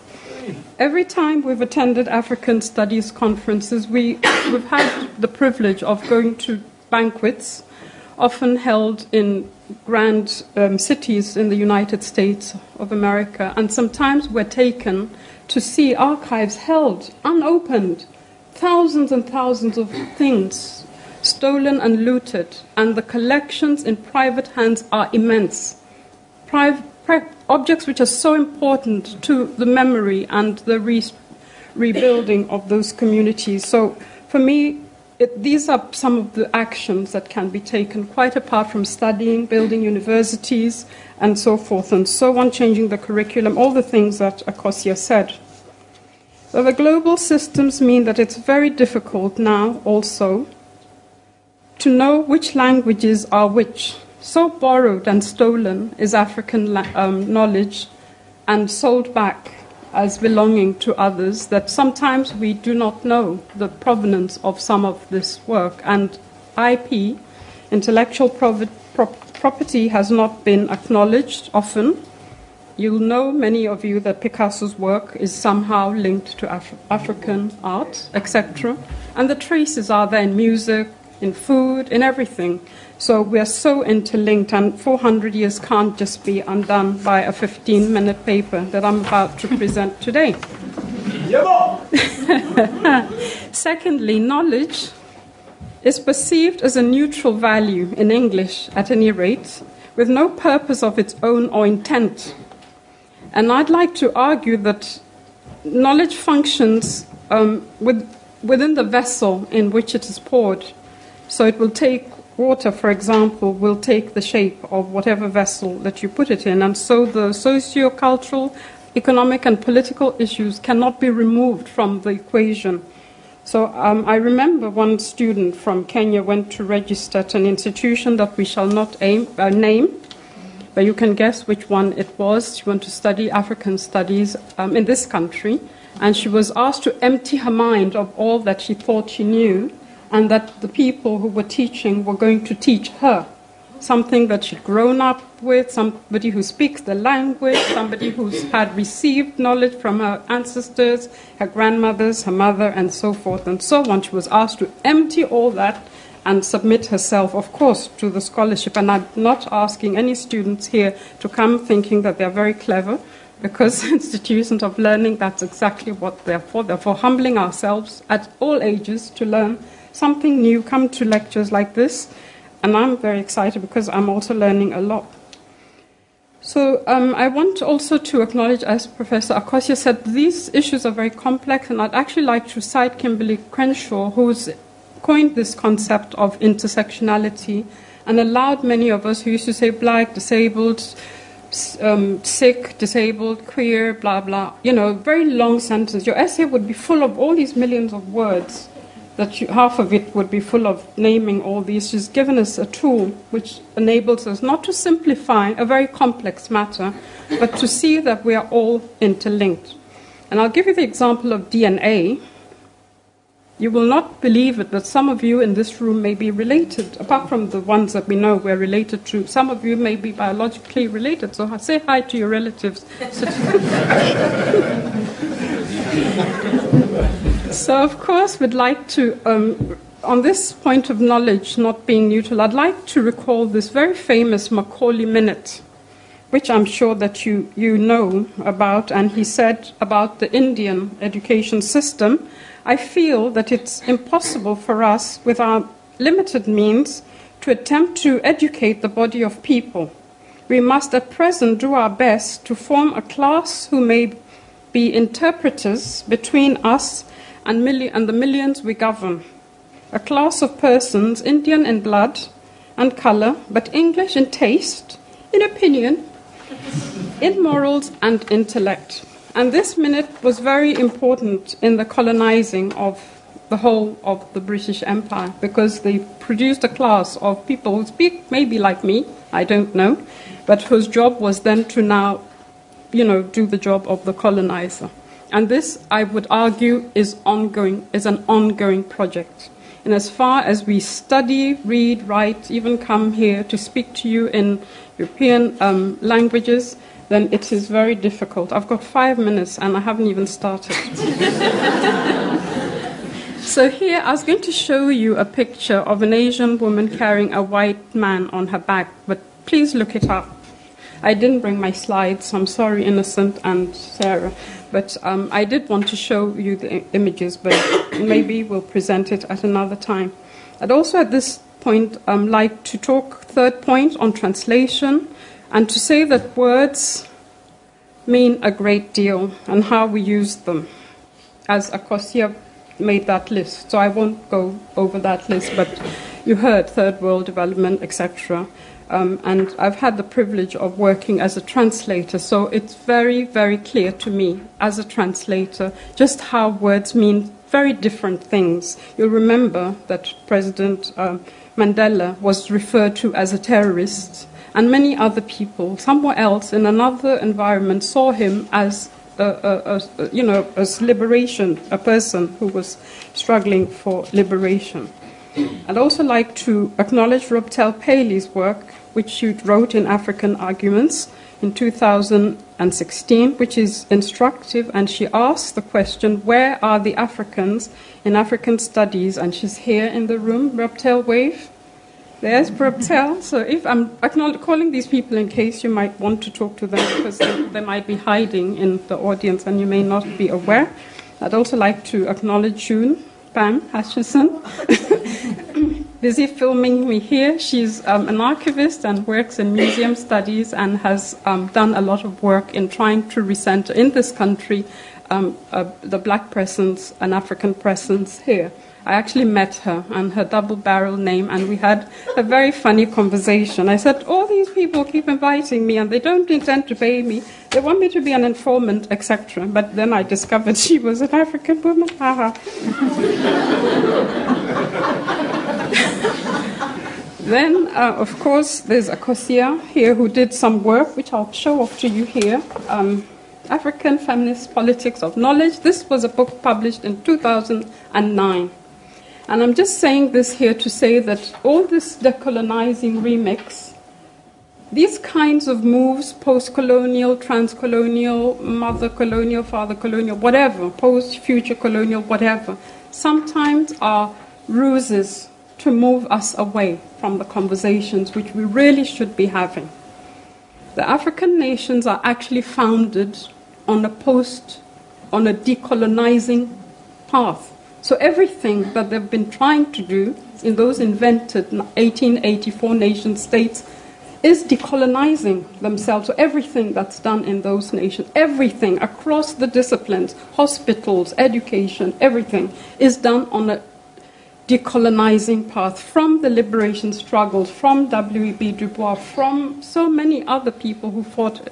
Every time we've attended African studies conferences, we, we've had the privilege of going to banquets, often held in grand um, cities in the United States of America, and sometimes we're taken to see archives held, unopened, thousands and thousands of things stolen and looted, and the collections in private hands are immense. Objects which are so important to the memory and the re- rebuilding of those communities. So, for me, it, these are some of the actions that can be taken, quite apart from studying, building universities, and so forth and so on, changing the curriculum, all the things that Akosua said. So the global systems mean that it's very difficult now also to know which languages are which. So borrowed and stolen is African um, knowledge and sold back as belonging to others that sometimes we do not know the provenance of some of this work. And IP, intellectual property, has not been acknowledged often. You'll know, many of you, that Picasso's work is somehow linked to Af- African art, etc. And the traces are there in music, in food, in everything. So we are so interlinked, and 400 years can't just be undone by a 15 minute paper that I'm about to present today. Secondly, knowledge is perceived as a neutral value in English, at any rate, with no purpose of its own or intent. And I'd like to argue that knowledge functions um, with, within the vessel in which it is poured. So it will take water, for example, will take the shape of whatever vessel that you put it in. And so the socio-cultural, economic, and political issues cannot be removed from the equation. So um, I remember one student from Kenya went to register at an institution that we shall not aim, uh, name, but you can guess which one it was. She went to study African studies um, in this country, and she was asked to empty her mind of all that she thought she knew and that the people who were teaching were going to teach her something that she'd grown up with, somebody who speaks the language, somebody who's had received knowledge from her ancestors, her grandmothers, her mother, and so forth and so on. She was asked to empty all that and submit herself, of course, to the scholarship. And I'm not asking any students here to come thinking that they're very clever, because institutions of learning, that's exactly what they're for. They're for humbling ourselves at all ages to learn something new, come to lectures like this. And I'm very excited because I'm also learning a lot. So um, I want also to acknowledge, as Professor Akosua said, these issues are very complex, and I'd actually like to cite Kimberlé Crenshaw, who's coined this concept of intersectionality and allowed many of us who used to say black, disabled, um, sick, disabled, queer, blah, blah, you know, very long sentence. Your essay would be full of all these millions of words that you, half of it would be full of naming all these. She's given us a tool which enables us not to simplify a very complex matter, but to see that we are all interlinked. And I'll give you the example of DNA. You will not believe it, but some of you in this room may be related, apart from the ones that we know we're related to. Some of you may be biologically related, so say hi to your relatives. So, of course, we'd like to, um, on this point of knowledge not being neutral, I'd like to recall this very famous Macaulay Minute, which I'm sure that you, you know about. And he said about the Indian education system I feel that it's impossible for us, with our limited means, to attempt to educate the body of people. We must at present do our best to form a class who may be interpreters between us and, and the millions we govern. A class of persons, Indian in blood and color, but English in taste, in opinion, in morals and intellect. And this minute was very important in the colonizing of the whole of the British Empire because they produced a class of people who speak maybe like me, I don't know, but whose job was then to now, you know, do the job of the colonizer. And this, I would argue, is ongoing, is an ongoing project. And as far as we study, read, write, even come here to speak to you in European um, languages, then it is very difficult. I've got five minutes and I haven't even started. so, here I was going to show you a picture of an Asian woman carrying a white man on her back, but please look it up. I didn't bring my slides, I'm sorry, Innocent and Sarah. But um, I did want to show you the images, but maybe we'll present it at another time. I'd also at this point um, like to talk, third point, on translation, and to say that words mean a great deal and how we use them, as Akosua made that list. So I won't go over that list, but you heard third world development, etc. Um, and I've had the privilege of working as a translator, so it's very, very clear to me as a translator just how words mean very different things. You'll remember that President um, Mandela was referred to as a terrorist, and many other people somewhere else in another environment saw him as a, a, a, you know, as liberation, a person who was struggling for liberation. I'd also like to acknowledge Robtel Pailey's work, which she wrote in African Arguments in 2016, which is instructive, and she asks the question, Where are the Africans in African studies? And she's here in the room. Robtel, wave. There's Robtel. So if I'm calling these people in case you might want to talk to them because they, they might be hiding in the audience and you may not be aware. I'd also like to acknowledge June Bam-Hutchison, busy filming me here. She's um, an archivist and works in museum studies and has um, done a lot of work in trying to recenter in this country um, uh, the black presence and African presence here. I actually met her and her double barrel name, and we had a very funny conversation. I said, All these people keep inviting me, and they don't intend to pay me. They want me to be an informant, etc. But then I discovered she was an African woman. then, uh, of course, there's Akosua here who did some work, which I'll show off to you here. Um, African Feminist Politics of Knowledge. This was a book published in 2009. And I'm just saying this here to say that all this decolonizing remix, these kinds of moves, post colonial, trans colonial, mother colonial, father colonial, whatever, post future colonial, whatever, sometimes are ruses to move us away from the conversations which we really should be having. The African nations are actually founded on a post, on a decolonizing path. So everything that they've been trying to do in those invented 1884 nation states is decolonizing themselves. So everything that's done in those nations, everything across the disciplines, hospitals, education, everything is done on a decolonizing path from the liberation struggles, from W.E.B. Du Bois, from so many other people who fought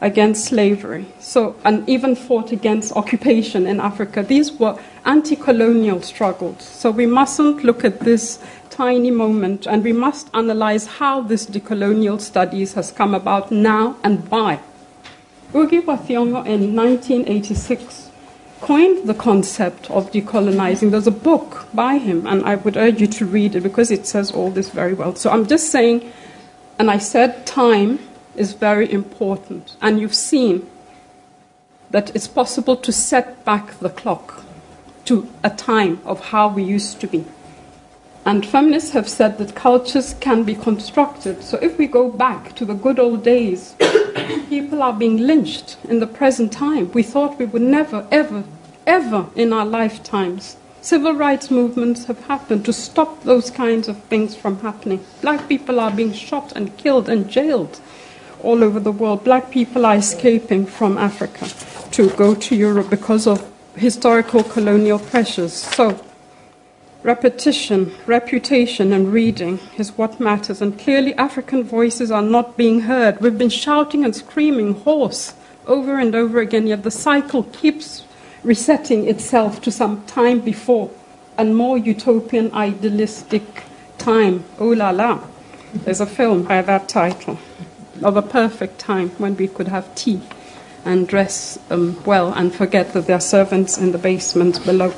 against slavery, so and even fought against occupation in Africa. These were anti-colonial struggles. So we mustn't look at this tiny moment, and we must analyze how this decolonial studies has come about now and why. Ngugi wa Thiong'o in 1986 coined the concept of decolonizing. There's a book by him, and I would urge you to read it because it says all this very well. So I'm just saying, and I said time is very important, and you've seen that it's possible to set back the clock to a time of how we used to be. And feminists have said that cultures can be constructed. So if we go back to the good old days, people are being lynched in the present time. We thought we would never, ever, ever in our lifetimes. Civil rights movements have happened to stop those kinds of things from happening. Black people are being shot and killed and jailed all over the world. Black people are escaping from Africa to go to Europe because of historical colonial pressures. So repetition, reputation, and reading is what matters. And clearly, African voices are not being heard. We've been shouting and screaming hoarse over and over again, yet the cycle keeps resetting itself to some time before and more utopian, idealistic time. Oh la la. There's a film by that title of a perfect time when we could have tea and dress um, well and forget that there are servants in the basement below.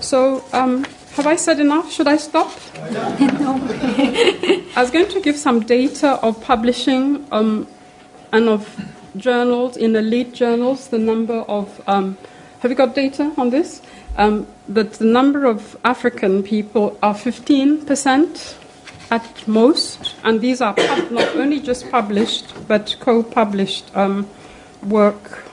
So, um, have I said enough? Should I stop? no. I was going to give some data of publishing um, and of journals in elite journals, the number of. Um, have you got data on this? Um, that the number of African people are 15% at most, and these are pub- not only just published but co published um, work,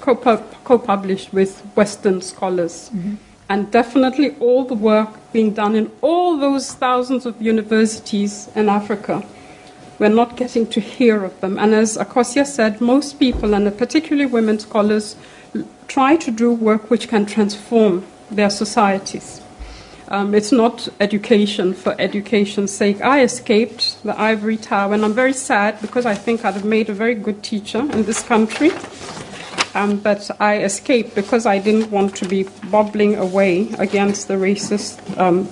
co published with Western scholars. Mm-hmm and definitely all the work being done in all those thousands of universities in Africa. We're not getting to hear of them. And as Akosua said, most people, and particularly women scholars, try to do work which can transform their societies. Um, it's not education for education's sake. I escaped the ivory tower, and I'm very sad because I think I'd have made a very good teacher in this country. Um, but I escaped because I didn't want to be bubbling away against the racist um,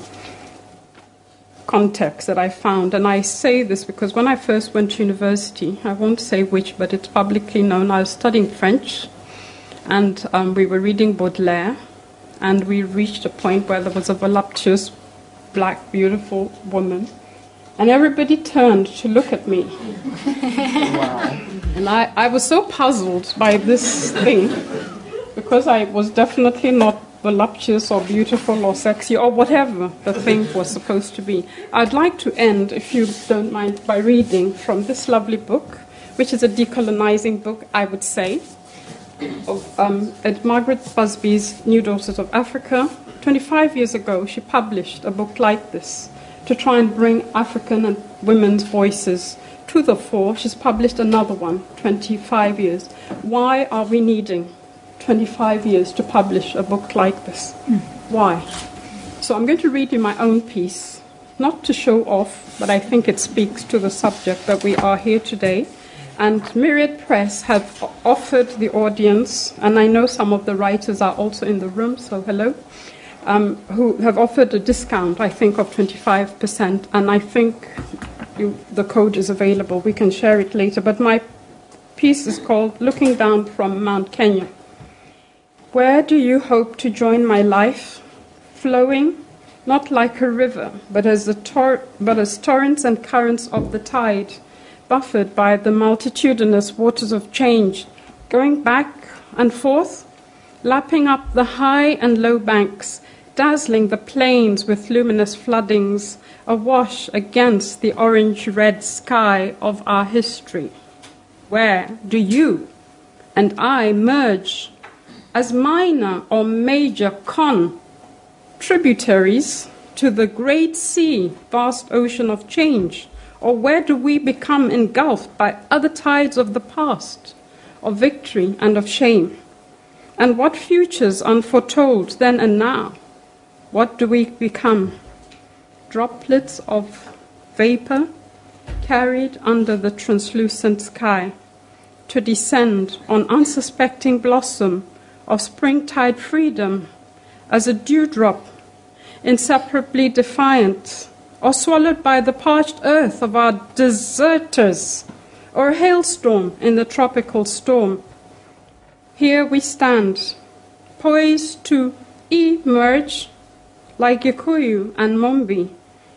context that I found. And I say this because when I first went to university, I won't say which, but it's publicly known, I was studying French, and um, we were reading Baudelaire, and we reached a point where there was a voluptuous, black, beautiful woman and everybody turned to look at me. wow. And I, I was so puzzled by this thing because I was definitely not voluptuous or beautiful or sexy or whatever the thing was supposed to be. I'd like to end, if you don't mind, by reading from this lovely book, which is a decolonizing book, I would say, of um, Margaret Busby's New Daughters of Africa. 25 years ago, she published a book like this to try and bring African and women's voices to the fore. She's published another one, 25 years. Why are we needing 25 years to publish a book like this? Mm. Why? So I'm going to read you my own piece, not to show off, but I think it speaks to the subject that we are here today. And Myriad Press have offered the audience, and I know some of the writers are also in the room, so hello um, who have offered a discount, I think, of 25%, and I think you, the code is available. We can share it later. But my piece is called Looking Down from Mount Kenya. Where do you hope to join my life? Flowing, not like a river, but as, tor- but as torrents and currents of the tide, buffered by the multitudinous waters of change, going back and forth, lapping up the high and low banks, dazzling the plains with luminous floodings, awash against the orange red sky of our history. Where do you and I merge as minor or major con tributaries to the great sea, vast ocean of change? Or where do we become engulfed by other tides of the past, of victory and of shame? And what futures unforetold then and now? What do we become? Droplets of vapor carried under the translucent sky to descend on unsuspecting blossom of springtide freedom as a dewdrop, inseparably defiant, or swallowed by the parched earth of our deserters, or a hailstorm in the tropical storm. Here we stand, poised to emerge like Gikuyu and Mumbi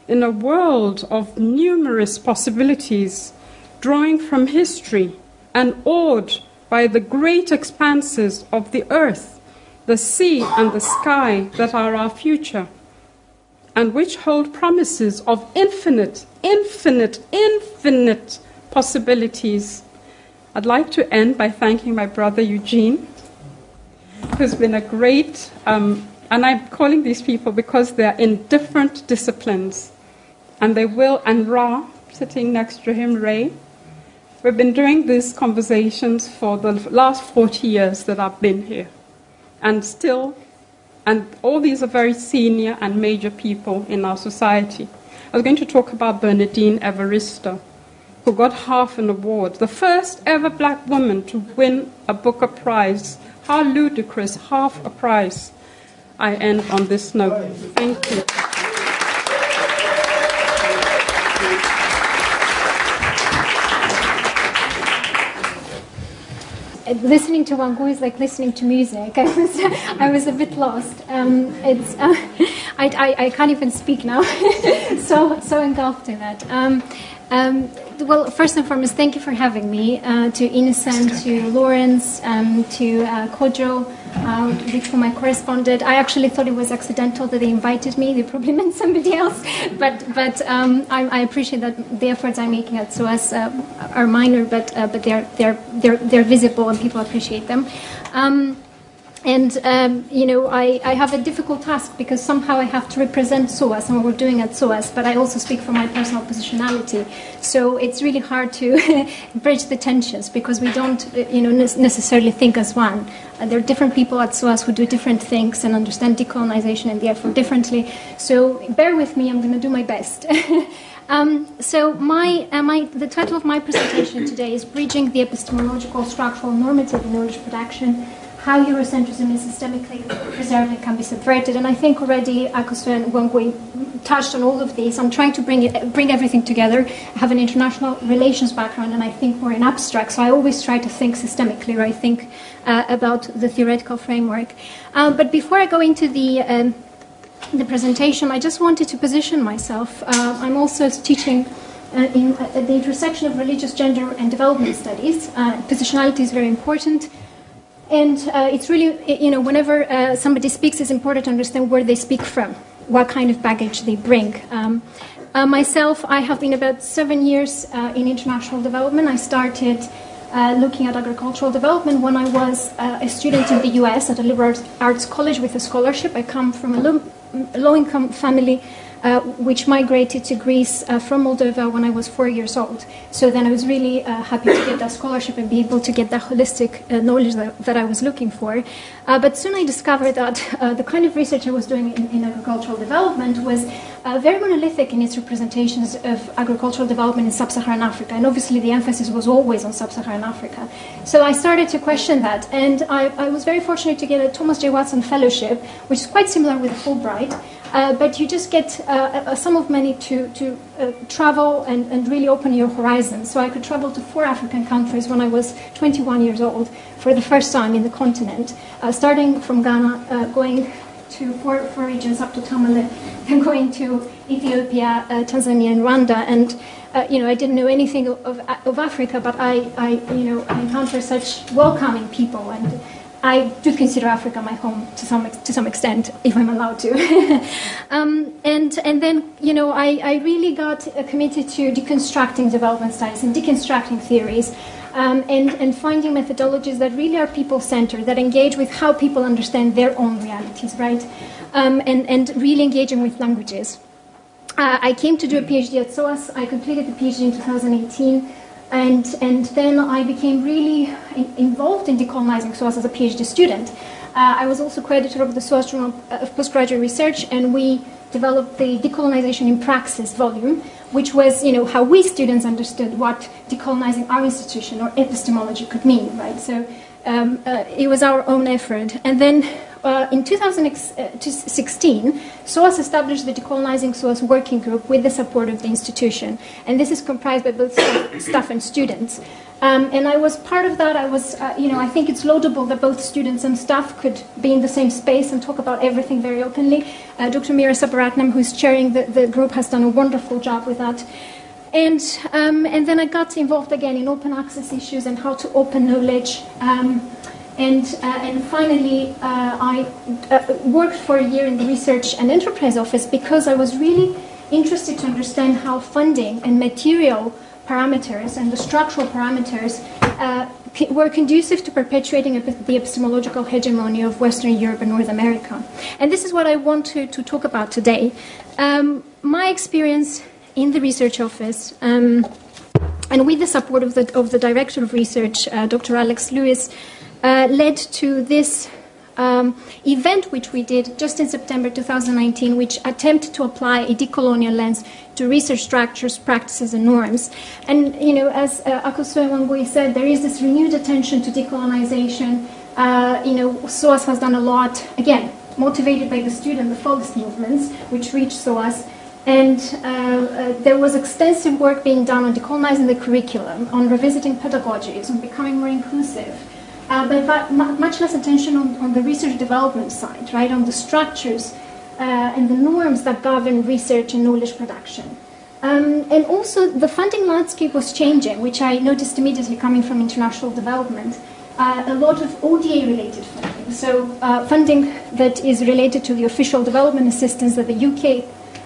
in a world of numerous possibilities, drawing from history and awed by the great expanses of the earth, the sea, and the sky that are our future, and which hold promises of infinite, infinite, infinite possibilities. I'd like to end by thanking my brother Eugene, who's been a great, um, and I'm calling these people because they're in different disciplines, and they will, and Ra, sitting next to him, Ray, We've been doing these conversations for the last 40 years that I've been here. And still, and all these are very senior and major people in our society. I was going to talk about Bernardine Evaristo, who got half an award, the first ever black woman to win a Booker Prize. How ludicrous, half a prize. I end on this note. Thank you. Listening to Wangui is like listening to music. I was, I was a bit lost. Um, it's, uh, I, I, I, can't even speak now. so, so engulfed in that. Um, um, well, first and foremost, thank you for having me. Uh, to Innocent, to Lawrence, um, to uh, Kojo, uh, with whom I corresponded. I actually thought it was accidental that they invited me. They probably meant somebody else. But, but um, I, I, appreciate that the efforts I'm making at SOAS uh, are minor, but, uh, but they're, they're, they're, they're visible and people appreciate them. Um, and, um, you know, I, I, have a difficult task because somehow I have to represent SOAS and what we're doing at SOAS, but I also speak from my personal positionality. So it's really hard to bridge the tensions because we don't, you know, necessarily think as one. Uh, there are different people at SOAS who do different things and understand decolonization and the effort differently. So bear with me, I'm going to do my best. Um, so my, uh, my, the title of my presentation today is Bridging the Epistemological, Structural, Normative Knowledge Production how Eurocentrism is systemically preserved and can be subverted. And I think already Akosua and Wangui touched on all of these. I'm trying to bring, it, bring everything together. I have an international relations background and I think more in abstract, so I always try to think systemically, or I think uh, about the theoretical framework. Uh, but before I go into the um, the presentation, I just wanted to position myself. Uh, I'm also teaching uh, in uh, the intersection of religious, gender, and development studies. Uh, positionality is very important. And uh, it's really, you know, whenever uh, somebody speaks, it's important to understand where they speak from, what kind of baggage they bring. Um, uh, myself, I have been about seven years uh, in international development. I started uh, looking at agricultural development when I was uh, a student in the US at a liberal arts college with a scholarship. I come from a low, low income family uh, which migrated to Greece uh, from Moldova when I was four years old. So then I was really uh, happy to get that scholarship and be able to get that holistic uh, knowledge that, that, I was looking for. Uh, but soon I discovered that the kind of research I was doing in, in agricultural development was very monolithic in its representations of agricultural development in sub-Saharan Africa. And obviously the emphasis was always on sub-Saharan Africa. So I started to question that. And I, I was very fortunate to get a Thomas J. Watson Fellowship, which is quite similar with Fulbright. Uh, but you just get uh, a sum of money to, to uh, travel and, and really open your horizons. So I could travel to four African countries when I was 21 years old for the first time in the continent, uh, starting from Ghana, uh, going to four, four regions up to Tamale, and going to Ethiopia, uh, Tanzania, and Rwanda. And uh, you know, I didn't know anything of, of, of Africa, but I, I, you know, I encounter such welcoming people and I do consider Africa my home to some to some extent, if I'm allowed to. um, and and then you know I, I really got uh, committed to deconstructing development studies and deconstructing theories. Um, and, and finding methodologies that really are people centered, that engage with how people understand their own realities, right? Um, and, and really engaging with languages. Uh, I came to do a PhD at SOAS. I completed the PhD in 2018. And, and then I became really in, involved in decolonizing SOAS as a PhD student. Uh, I was also co-editor of the SOAS Journal of Postgraduate Research, and we developed the Decolonization in Praxis volume, which was, you know, how we students understood what decolonizing our institution or epistemology could mean, right? So um, uh, it was our own effort. And then uh, in 2016, SOAS established the Decolonizing SOAS Working Group with the support of the institution. And this is comprised by both staff and students. Um, and I was part of that. I was, uh, you know, I think it's laudable that both students and staff could be in the same space and talk about everything very openly. Uh, Dr. Meera Sabaratnam, who's chairing the, the group, has done a wonderful job with that. And, um, and then I got involved again in open access issues and how to open knowledge. Um, and, uh, and finally, uh, I uh, worked for a year in the Research and Enterprise Office because I was really interested to understand how funding and material parameters and the structural parameters uh, were conducive to perpetuating the epistemological hegemony of Western Europe and North America. And this is what I want to, to talk about today. Um, my experience in the research office. Um, and with the support of the, of the Director of Research, uh, Dr. Alex Lewis, uh, led to this um, event which we did just in September 2019, which attempted to apply a decolonial lens to research structures, practices, and norms. And, you know, as uh, Akosua Wangui said, there is this renewed attention to decolonization. Uh, you know, SOAS has done a lot, again, motivated by the student, the FOGS movements, which reached SOAS. And uh, uh, there was extensive work being done on decolonizing the curriculum, on revisiting pedagogies, on becoming more inclusive. Uh, but much less attention on, on, the research development side, right, on the structures uh, and the norms that govern research and knowledge production. Um, and also, the funding landscape was changing, which I noticed immediately coming from international development. Uh, a lot of ODA related funding, so uh, funding that is related to the official development assistance that the UK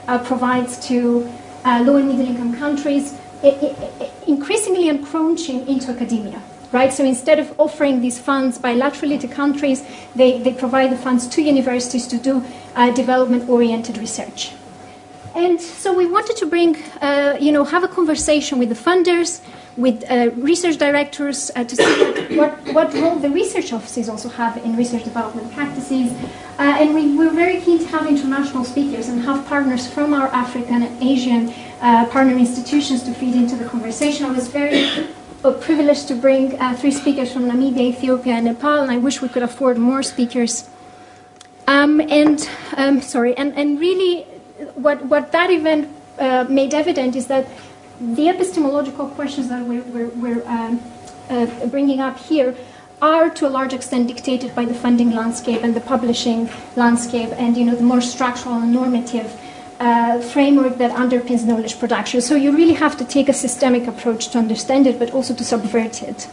uh, provides to uh, low and middle income countries, it, it, increasingly encroaching into academia right? So instead of offering these funds bilaterally to countries, they, they provide the funds to universities to do uh, development-oriented research. And so we wanted to bring, uh, you know, have a conversation with the funders, with uh, research directors uh, to see what, what, role the research offices also have in research development practices. Uh, and we were very keen to have international speakers and have partners from our African and Asian uh, partner institutions to feed into the conversation. I was very a privilege to bring uh, three speakers from Namibia, Ethiopia, and Nepal, and I wish we could afford more speakers. Um, and um, sorry, and, and really, what what that event uh, made evident is that the epistemological questions that we're, we're, we're um, uh, bringing up here are to a large extent dictated by the funding landscape and the publishing landscape, and you know the more structural and normative uh, framework that underpins knowledge production. So you really have to take a systemic approach to understand it, but also to subvert it.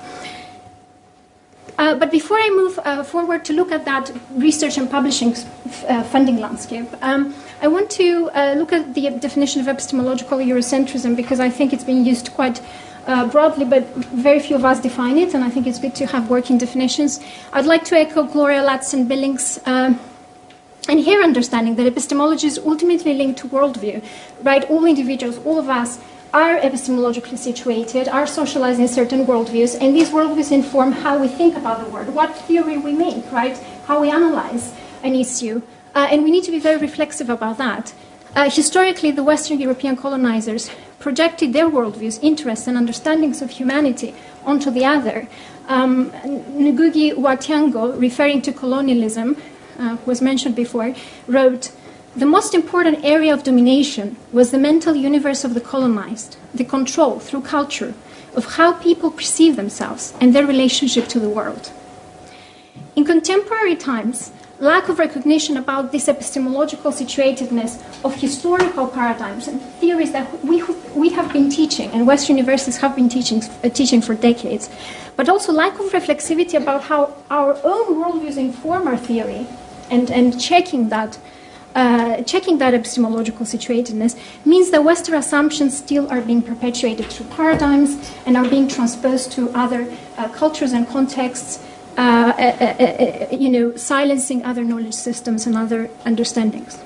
Uh, but before I move uh, forward to look at that research and publishing uh, funding landscape, um, I want to uh, look at the definition of epistemological Eurocentrism because I think it's been used quite uh, broadly, but very few of us define it, and I think it's good to have working definitions. I'd like to echo Gloria Ladson Billings' um, and here, understanding that epistemology is ultimately linked to worldview, right? All individuals, all of us, are epistemologically situated, are socialized in certain worldviews, and these worldviews inform how we think about the world, what theory we make, right? How we analyze an issue. Uh, and we need to be very reflexive about that. Uh, historically, the Western European colonizers projected their worldviews, interests, and understandings of humanity onto the other. Um, Ngugi wa referring to colonialism, uh, was mentioned before, wrote, the most important area of domination was the mental universe of the colonized, the control through culture of how people perceive themselves and their relationship to the world. In contemporary times, lack of recognition about this epistemological situatedness of historical paradigms and theories that we, we have been teaching and Western universities have been teaching, uh, teaching for decades, but also lack of reflexivity about how our own worldviews inform our theory and, and checking that. Uh, checking that epistemological situatedness means that Western assumptions still are being perpetuated through paradigms and are being transposed to other uh, cultures and contexts uh, uh, uh, you know, silencing other knowledge systems and other understandings.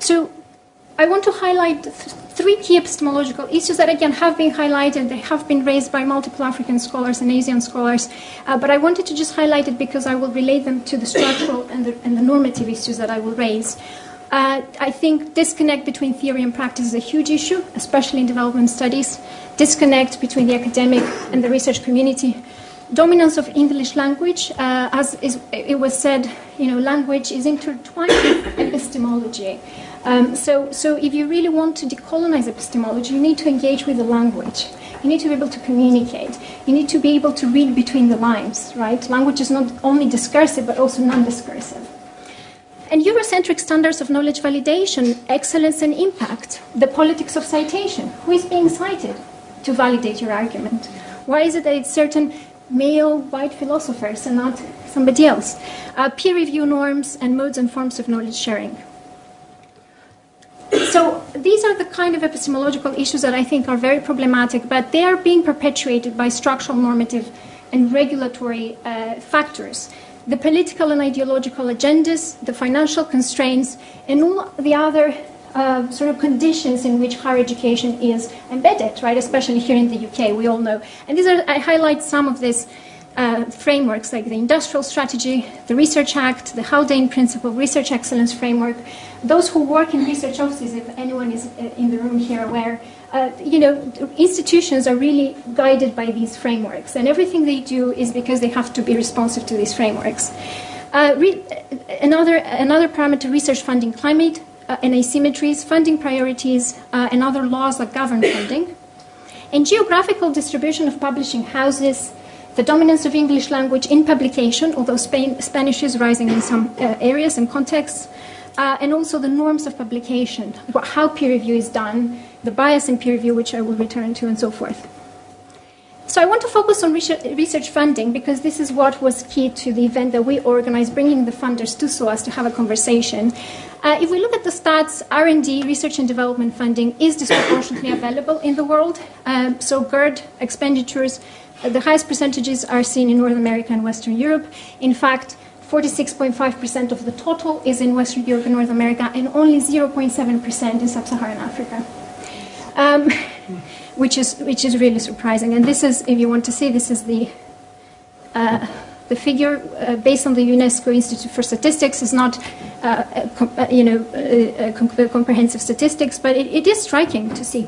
So I want to highlight th- three key epistemological issues that, again, have been highlighted. They have been raised by multiple African scholars and Asian scholars, uh, but I wanted to just highlight it because I will relate them to the structural and the, and the normative issues that I will raise. Uh, I think disconnect between theory and practice is a huge issue, especially in development studies. Disconnect between the academic and the research community dominance of English language, uh, as is, it was said, you know, language is intertwined with epistemology. Um, so, so if you really want to decolonize epistemology, you need to engage with the language. You need to be able to communicate. You need to be able to read between the lines, right? Language is not only discursive, but also non-discursive. And Eurocentric standards of knowledge validation, excellence and impact, the politics of citation. Who is being cited to validate your argument? Why is it that it's certain male white philosophers and not somebody else. Uh, peer review norms and modes and forms of knowledge sharing. So these are the kind of epistemological issues that I think are very problematic, but they are being perpetuated by structural normative and regulatory uh, factors. The political and ideological agendas, the financial constraints, and all the other uh, sort of conditions in which higher education is embedded, right? Especially here in the UK, we all know. And these are I highlight some of these uh, frameworks like the Industrial Strategy, the Research Act, the Haldane Principle, Research Excellence Framework. Those who work in research offices, if anyone is uh, in the room here aware, uh, you know, institutions are really guided by these frameworks, and everything they do is because they have to be responsive to these frameworks. Uh, re- another another parameter: research funding climate uh, and asymmetries, funding priorities, uh, and other laws that govern funding, and geographical distribution of publishing houses, the dominance of English language in publication, although Spain, Spanish is rising in some uh, areas and contexts, uh, and also the norms of publication, how peer review is done, the bias in peer review, which I will return to, and so forth. So I want to focus on research funding because this is what was key to the event that we organized, bringing the funders to SOAS to have a conversation. Uh, if we look at the stats, R&D, research and development funding, is disproportionately available in the world. Um, so GERD expenditures, uh, the highest percentages are seen in North America and Western Europe. In fact, 46.5% of the total is in Western Europe and North America, and only 0.7% in Sub-Saharan Africa. Um, which is which is really surprising. And this is, if you want to see, this is the uh, the figure uh, based on the UNESCO Institute for Statistics is not, uh, uh, you know, com- comprehensive statistics, but it, it is striking to see.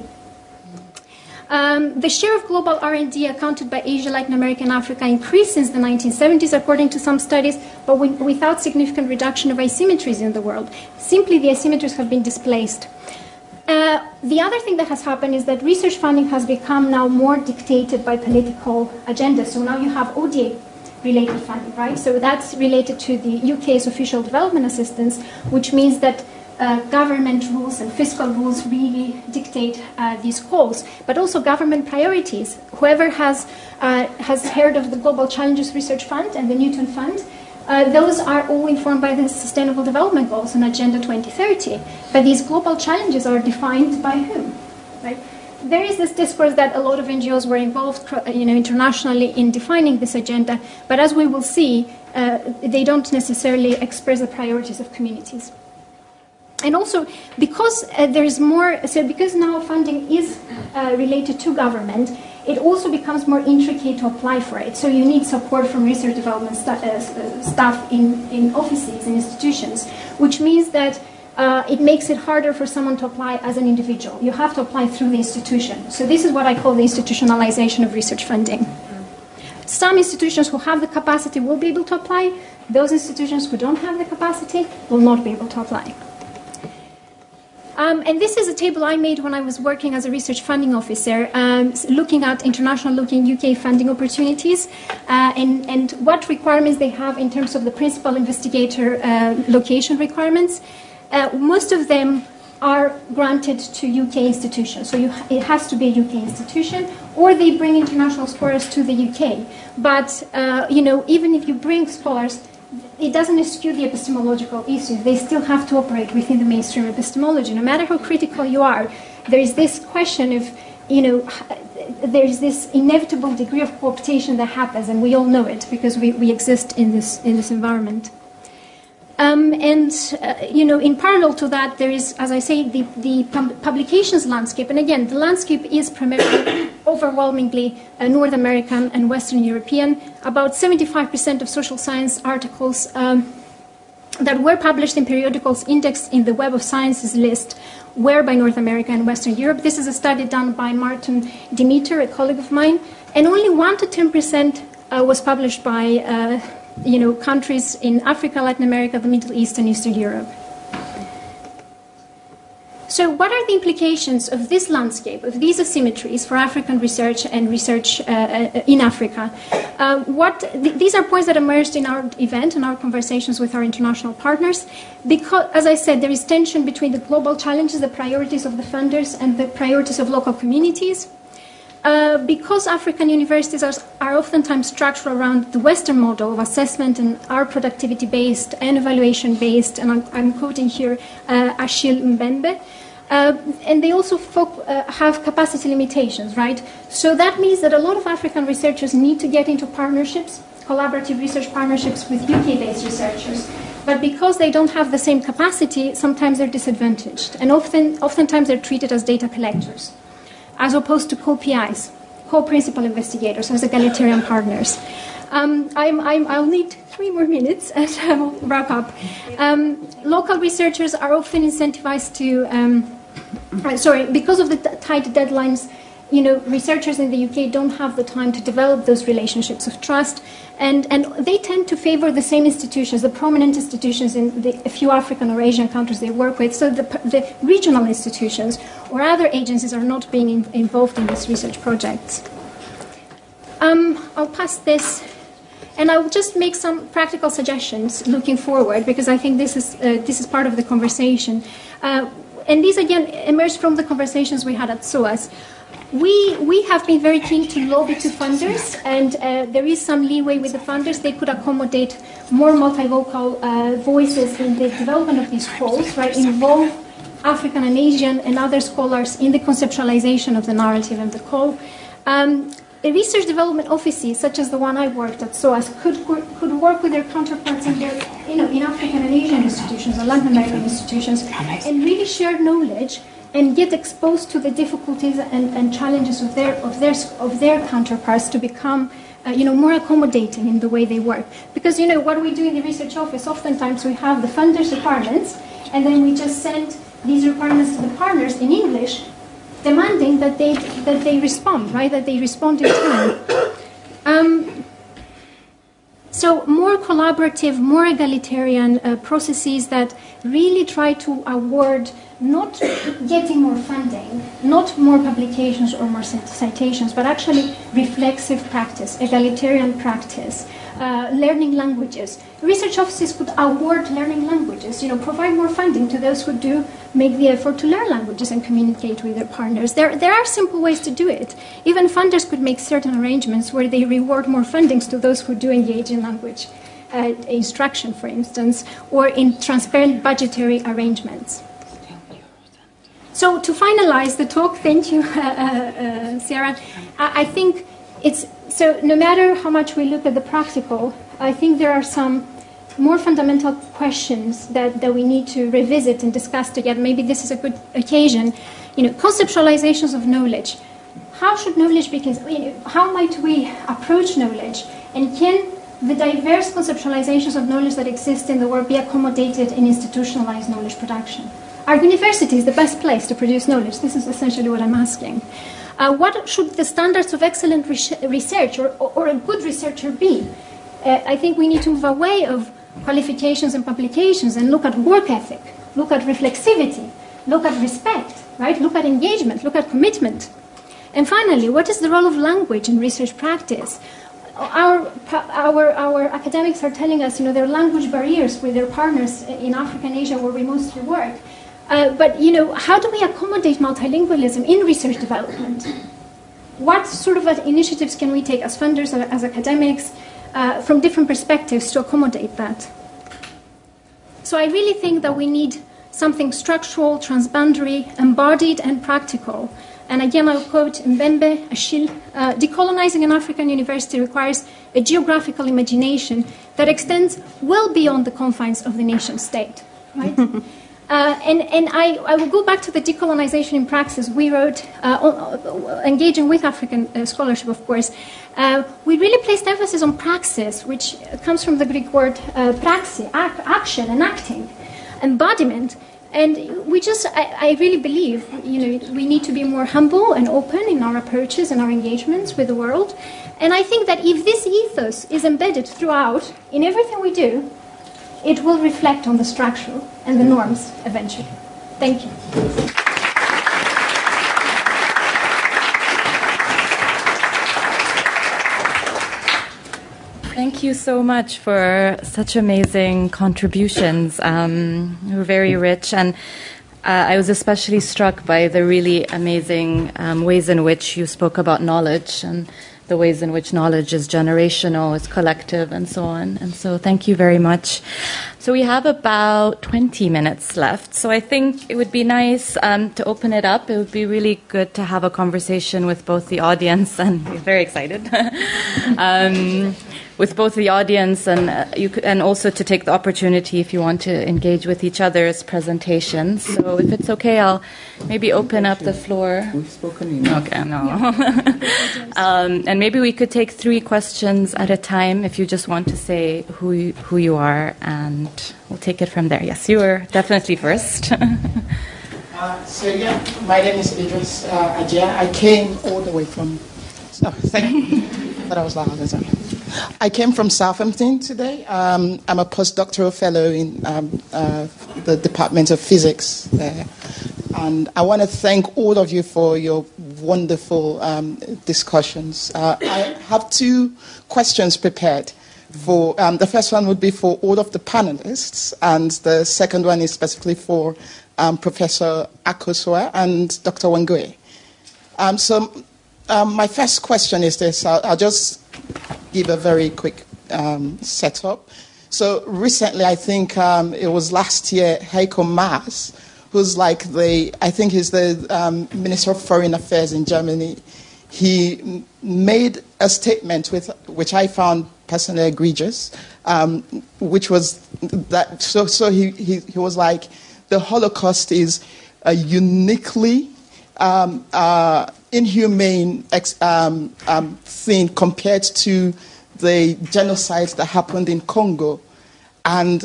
Um, the share of global R&D accounted by Asia, Latin America, and Africa increased since the 1970s, according to some studies, but without significant reduction of asymmetries in the world. Simply, the asymmetries have been displaced. Uh, the other thing that has happened is that research funding has become now more dictated by political agendas. So now you have ODA related funding, right? So that's related to the UK's official development assistance, which means that uh, government rules and fiscal rules really dictate uh, these goals, but also government priorities. Whoever has uh, has heard of the Global Challenges Research Fund and the Newton Fund, uh, those are all informed by the Sustainable Development Goals and Agenda 2030. But these global challenges are defined by whom? Right? There is this discourse that a lot of NGOs were involved, you know, internationally in defining this agenda, but as we will see, uh, they don't necessarily express the priorities of communities. And also, because uh, there is more, so because now funding is uh, related to government, it also becomes more intricate to apply for it. So you need support from research development st- uh, staff in, in offices and institutions, which means that uh, it makes it harder for someone to apply as an individual. You have to apply through the institution. So this is what I call the institutionalization of research funding. Some institutions who have the capacity will be able to apply. Those institutions who don't have the capacity will not be able to apply. Um, and this is a table I made when I was working as a research funding officer, um, looking at international looking UK funding opportunities uh, and, and what requirements they have in terms of the principal investigator uh, location requirements. Uh, most of them are granted to UK institutions. So you, it has to be a UK institution, or they bring international scholars to the UK. But uh, you know, even if you bring scholars, it doesn't eschew the epistemological issues. They still have to operate within the mainstream epistemology. No matter how critical you are, there is this question of, you know, there is this inevitable degree of cooptation that happens, and we all know it because we, we exist in this, in this environment. Um, and, uh, you know, in parallel to that, there is, as I say, the, the publications landscape. And again, the landscape is primarily overwhelmingly uh, North American and Western European. About 75% of social science articles um, that were published in periodicals indexed in the Web of Sciences list were by North America and Western Europe. This is a study done by Martin Demeter, a colleague of mine. And only 1 to 10% uh, was published by uh, you know, countries in Africa, Latin America, the Middle East, and Eastern Europe. So, what are the implications of this landscape, of these asymmetries for African research and research uh, uh, in Africa? Uh, what, th- these are points that emerged in our event and our conversations with our international partners. Because, as I said, there is tension between the global challenges, the priorities of the funders, and the priorities of local communities. Uh, because African universities are, are, oftentimes structured around the Western model of assessment and are productivity based and evaluation based, and I'm, I'm quoting here uh, Achille Mbembe. Uh, and they also uh, have capacity limitations, right? So that means that a lot of African researchers need to get into partnerships, collaborative research partnerships with UK based researchers. But because they don't have the same capacity, sometimes they're disadvantaged. And often, oftentimes they're treated as data collectors as opposed to co-PIs, co-principal investigators, as egalitarian partners. Um, I'm, I'm, I'll need three more minutes and I'll wrap up. Um, local researchers are often incentivized to, um, uh, sorry, because of the tight deadlines, you know, researchers in the UK don't have the time to develop those relationships of trust, and, and they tend to favor the same institutions, the prominent institutions in the, few African or Asian countries they work with. So the, the regional institutions or other agencies are not being in, involved in these research projects. Um, I'll pass this. And I will just make some practical suggestions looking forward because I think this is, uh, this is part of the conversation. Uh, and these again emerge from the conversations we had at SOAS. We, we have been very keen to lobby to funders, and uh, there is some leeway with the funders. They could accommodate more multivocal uh, voices in the development of these calls, right? Involve African and Asian and other scholars in the conceptualization of the narrative and the call. Um, research development offices, such as the one I worked at SOAS, could, could work with their counterparts in, their, you know, in African and Asian institutions or Latin American institutions and really share knowledge and get exposed to the difficulties and, and challenges of their, of, their, of their counterparts to become uh, you know, more accommodating in the way they work. Because, you know, what we do in the research office, oftentimes we have the funders' requirements, and then we just send these requirements to the partners in English, demanding that they, that they respond, right, that they respond in time. Um, so, more collaborative, more egalitarian uh, processes that really try to award not getting more funding, not more publications or more citations, but actually reflexive practice, egalitarian practice, uh, learning languages. Research offices could award learning languages, you know, provide more funding to those who do make the effort to learn languages and communicate with their partners. There, there are simple ways to do it. Even funders could make certain arrangements where they reward more fundings to those who do engage in language uh, instruction, for instance, or in transparent budgetary arrangements. So to finalize the talk, thank you, uh, uh, Sarah. I, I, think it's so. No matter how much we look at the practical, I think there are some more fundamental questions that, that we need to revisit and discuss together. Maybe this is a good occasion. You know, conceptualizations of knowledge. How should knowledge be? You know, how might we approach knowledge? And can the diverse conceptualizations of knowledge that exist in the world be accommodated in institutionalized knowledge production? Are universities the best place to produce knowledge? This is essentially what I'm asking. Uh, what should the standards of excellent research or, or, a good researcher be? Uh, I think we need to move away of qualifications and publications and look at work ethic, look at reflexivity, look at respect, right? Look at engagement, look at commitment. And finally, what is the role of language in research practice? Our, our, our academics are telling us, you know, there are language barriers with their partners in Africa and Asia where we mostly work. Uh, but, you know, how do we accommodate multilingualism in research development? What sort of initiatives can we take as funders, as academics, uh, from different perspectives to accommodate that? So I really think that we need something structural, transboundary, embodied, and practical and again, I'll quote Mbembe Achille uh, decolonizing an African university requires a geographical imagination that extends well beyond the confines of the nation state. Right? Uh, and, and I, I, will go back to the decolonization in praxis. We wrote, uh, engaging with African uh, scholarship, of course, uh, we really placed emphasis on praxis, which comes from the Greek word uh, praxi, ac- action, enacting, embodiment. And we just, I, I, really believe, you know, we need to be more humble and open in our approaches and our engagements with the world. And I think that if this ethos is embedded throughout in everything we do, it will reflect on the structure and the norms eventually. Thank you. Thank you so much for such amazing contributions. Um, were very rich, and uh, I was especially struck by the really amazing um, ways in which you spoke about knowledge and the ways in which knowledge is generational, is collective, and so on. And so, thank you very much. So, we have about 20 minutes left. So, I think it would be nice um, to open it up. It would be really good to have a conversation with both the audience, and we're very excited. um, with both the audience and uh, you could, and also to take the opportunity if you want to engage with each other's presentations. So if it's okay, I'll maybe open up the floor. We've spoken enough. Okay, no. um, and maybe we could take three questions at a time if you just want to say who you, who you are, and we'll take it from there. Yes, you are definitely first. uh, so yeah, my name is Idris uh, Ajia. I came all the way from. Oh, thank you. I was loud. I came from Southampton today. Um, I'm a postdoctoral fellow in um, uh, the Department of Physics there. And I want to thank all of you for your wonderful um, discussions. Uh, I have two questions prepared. For um, the first one would be for all of the panelists, and the second one is specifically for um, Professor Akosua and Dr. Wangui. Um, my first question is this: I'll, I'll just give a very quick um, setup. So recently, I think um, it was last year, Heiko Maas, who's like the, I think he's the um, Minister of Foreign Affairs in Germany, he made a statement with, which I found personally egregious, um, which was that, so, so he, he, he was like, the Holocaust is a uniquely um, uh, inhumane um, um, thing compared to the genocide that happened in Congo. And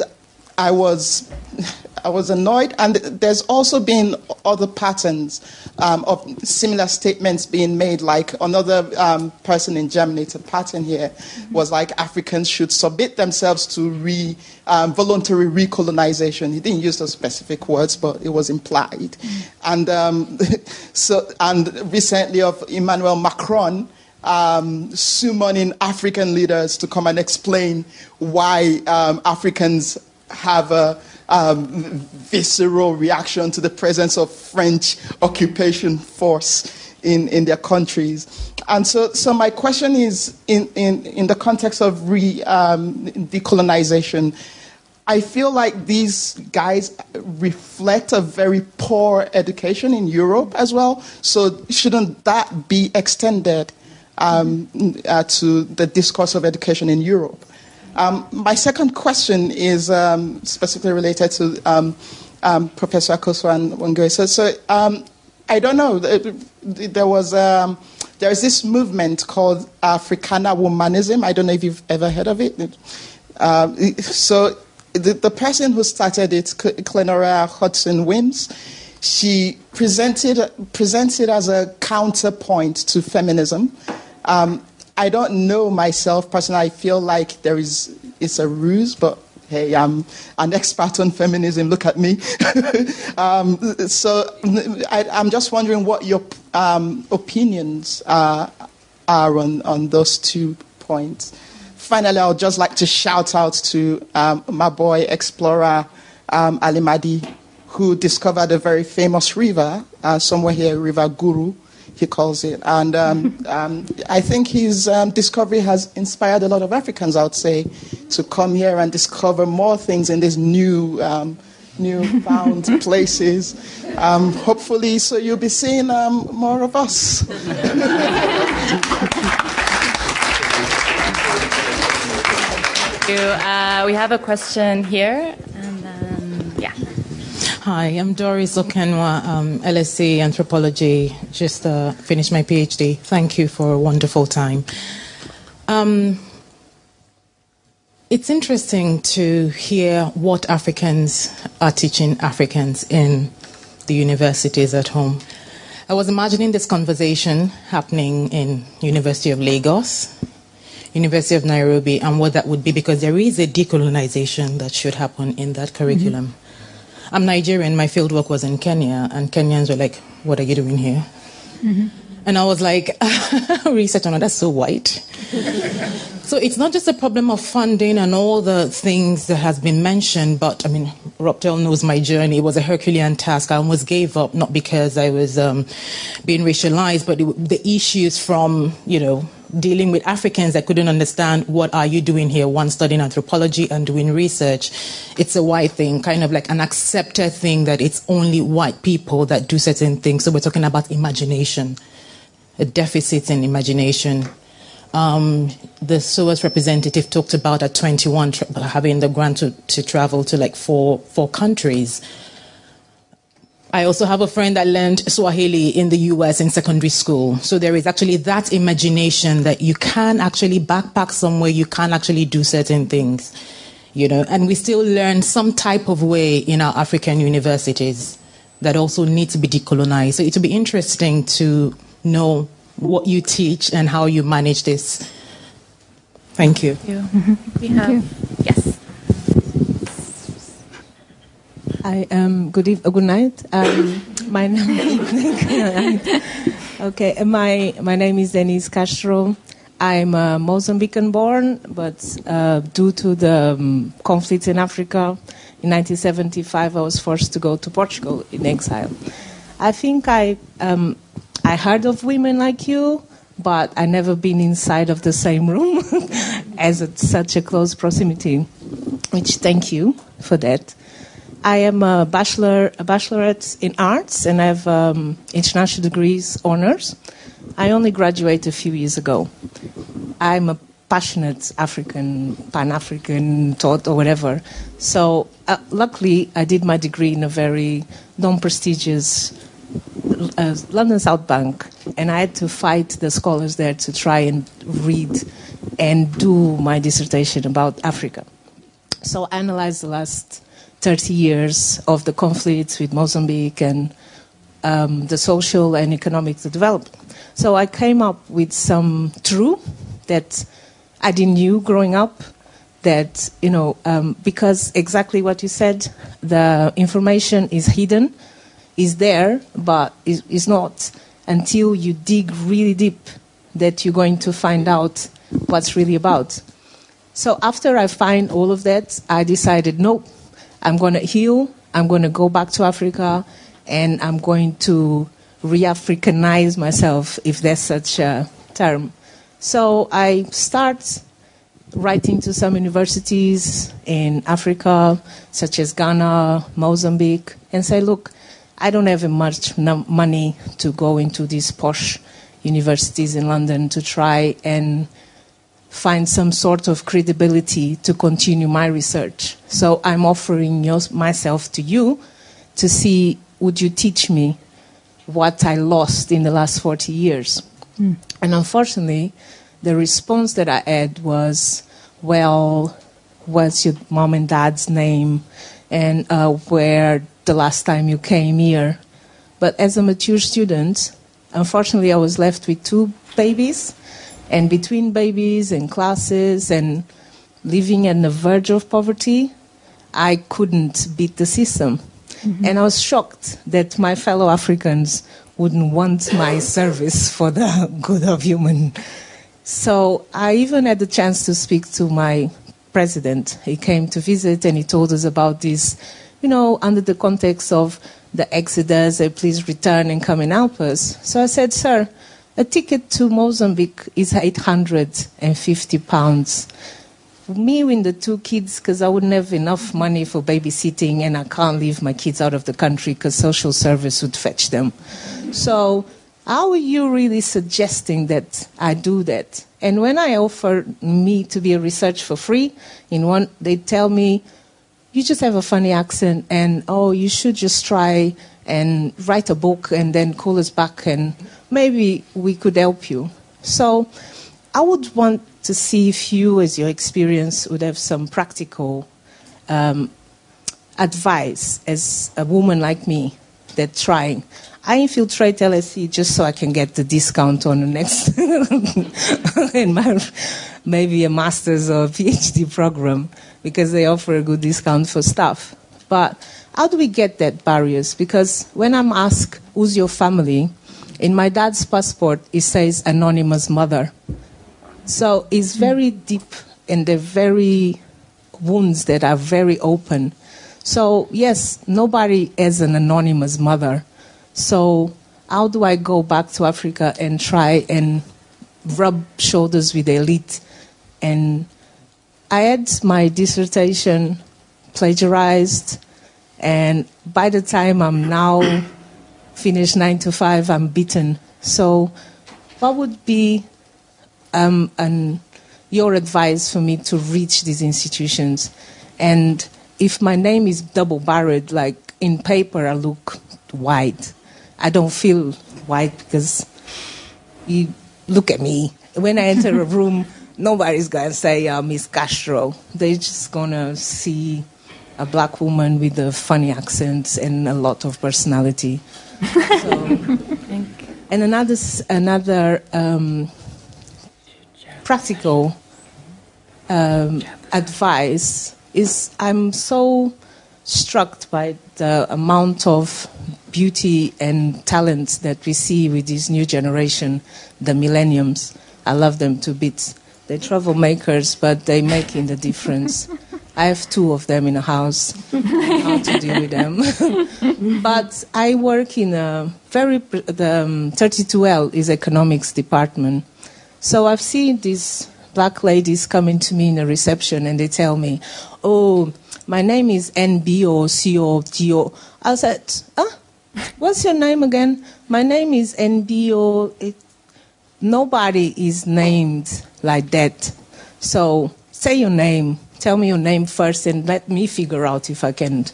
I was, I was annoyed. And there's also been other patterns um, of similar statements being made. Like another um, person in Germany, it's a pattern here, was like Africans should submit themselves to re, um, voluntary recolonization. He didn't use those specific words, but it was implied. And um, so, and recently of Emmanuel Macron um, summoning African leaders to come and explain why um, Africans have a um, visceral reaction to the presence of French occupation force in, in their countries. And so, so my question is in, in, in the context of re, um, decolonization, I feel like these guys reflect a very poor education in Europe as well. So, shouldn't that be extended um, uh, to the discourse of education in Europe. Um, my second question is um, specifically related to um, um, Professor Akosua and. So, so um, I don't know. There was there is this movement called Africana Womanism. I don't know if you've ever heard of it. so the, the, person who started it, Clenora Hudson Weems, she presented presented as a counterpoint to feminism. Um, I don't know myself personally. I feel like there is it's a ruse, but hey, I'm an expert on feminism, look at me. um, so I, am just wondering what your um, opinions are, are on, on those two points. Finally, I would just like to shout out to um, my boy explorer um, Ali Madi, who discovered a very famous river uh, somewhere here, River Guru, he calls it. And um, um, I think his um, discovery has inspired a lot of Africans, I would say, to come here and discover more things in these new, um, new found places. Um, hopefully, so you'll be seeing um, more of us. Uh, we have a question here. Hi, I'm Doris Okenwa, um, LSE Anthropology. Just uh, finished my PhD. Thank you for a wonderful time. Um, it's interesting to hear what Africans are teaching Africans in the universities at home. I was imagining this conversation happening in University of Lagos, University of Nairobi, and what that would be because there is a decolonization that should happen in that curriculum. Mm-hmm. I'm Nigerian. My fieldwork was in Kenya, and Kenyans were like, "What are you doing here?" Mm-hmm. And I was like, research on it, that's so white. so it's not just a problem of funding and all the things that has been mentioned, but I mean, Robtel knows my journey. It was a Herculean task. I almost gave up, not because I was um, being racialized, but it, the issues from, you know, dealing with Africans that couldn't understand what are you doing here, one studying anthropology and doing research. It's a white thing, kind of like an accepted thing that it's only white people that do certain things. So we're talking about imagination, a deficit in imagination. Um, the SOAS representative talked about at 21 tra- having the grant to, to travel to like four, four countries. I also have a friend that learned Swahili in the US in secondary school. So there is actually that imagination that you can actually backpack somewhere, you can actually do certain things, you know, and we still learn some type of way in our African universities that also need to be decolonized. So it will be interesting to know what you teach and how you manage this. Thank you. Thank you. We have, you. yes. I um good eve- good night. Um, my name okay. My my name is Denise Castro. I'm a Mozambican born, but uh, due to the um, conflict in Africa in 1975, I was forced to go to Portugal in exile. I think I um, I heard of women like you, but I never been inside of the same room as a, such a close proximity. Which thank you for that. I am a bachelor, a bachelorette in arts, and I have um, international degrees, honors. I only graduated a few years ago. I'm a passionate African, Pan African thought or whatever. So, uh, luckily, I did my degree in a very non prestigious uh, London South Bank, and I had to fight the scholars there to try and read and do my dissertation about Africa. So, I analyzed the last 30 years of the conflicts with Mozambique and um, the social and economic development. So I came up with some truth that I didn't knew growing up. That you know, um, because exactly what you said, the information is hidden, is there, but is, is not until you dig really deep that you're going to find out what's really about. So after I find all of that, I decided, nope, I'm going to heal. I'm going to go back to Africa, and I'm going to re-Africanize myself, if there's such a term. So I start writing to some universities in Africa, such as Ghana, Mozambique, and say, look, I don't have much money to go into these posh universities in London to try and find some sort of credibility to continue my research. So I'm offering myself to you to see would you teach me what I lost in the last 40 years? Mm. And unfortunately, the response that I had was, well, what's your mom and dad's name? And uh, where the last time you came here? But as a mature student, unfortunately, I was left with two babies and between babies and classes and living on the verge of poverty, I couldn't beat the system. Mm-hmm. And I was shocked that my fellow Africans wouldn't want my service for the good of human. So I even had the chance to speak to my president. He came to visit and he told us about this, you know, under the context of the exodus, please return and come and help us. So I said, sir, a ticket to Mozambique is 850 pounds. Me with the two kids, because I wouldn't have enough money for babysitting and I can't leave my kids out of the country because social service would fetch them. So, how are you really suggesting that I do that? And when I offer me to be a research for free, in one, they tell me, you just have a funny accent and, oh, you should just try and write a book and then call us back and maybe we could help you. So I would want to see if you, as your experience, would have some practical um, advice as a woman like me that trying. I infiltrate LSE just so I can get the discount on the next in my maybe a master's or a PhD program because they offer a good discount for staff. But how do we get that barriers? Because when I'm asked, who's your family? In my dad's passport, it says anonymous mother. So it's very deep and they're very wounds that are very open. So, yes, nobody is an anonymous mother. So, how do I go back to Africa and try and rub shoulders with the elite and I had my dissertation plagiarized, and by the time I'm now finished nine to five, I'm beaten. So, what would be um, an, your advice for me to reach these institutions? And if my name is double barred, like in paper, I look white. I don't feel white because you look at me. When I enter a room, nobody's going to say uh, Miss Castro. They're just going to see a black woman with a funny accent and a lot of personality. So, and another another um, practical um, advice is I'm so struck by the amount of beauty and talent that we see with this new generation, the millenniums. I love them to bits. They're troublemakers, but they're making the difference. I have two of them in a house. how to deal with them? but I work in a very the um, 32L is economics department. So I've seen these black ladies coming to me in a reception and they tell me, "Oh, my name is NBO I said, "Huh? What's your name again?" My name is NBO. Nobody is named like that. So say your name. Tell me your name first and let me figure out if I can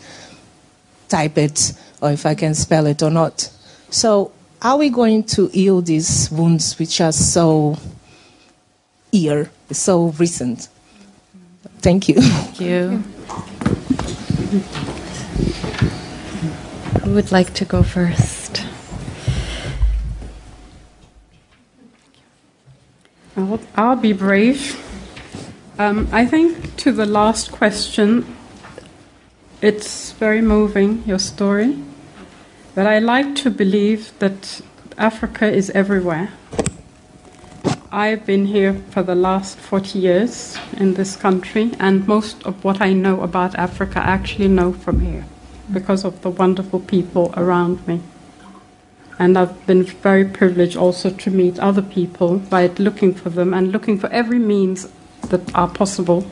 type it or if I can spell it or not. So, are we going to heal these wounds which are so ear, so recent? Thank you. Thank you. Who would like to go first? I'll, I'll be brave. Um, I think to the last question, it's very moving, your story. But I like to believe that Africa is everywhere. I've been here for the last 40 years in this country, and most of what I know about Africa I actually know from here because of the wonderful people around me. And I've been very privileged also to meet other people by looking for them and looking for every means that are possible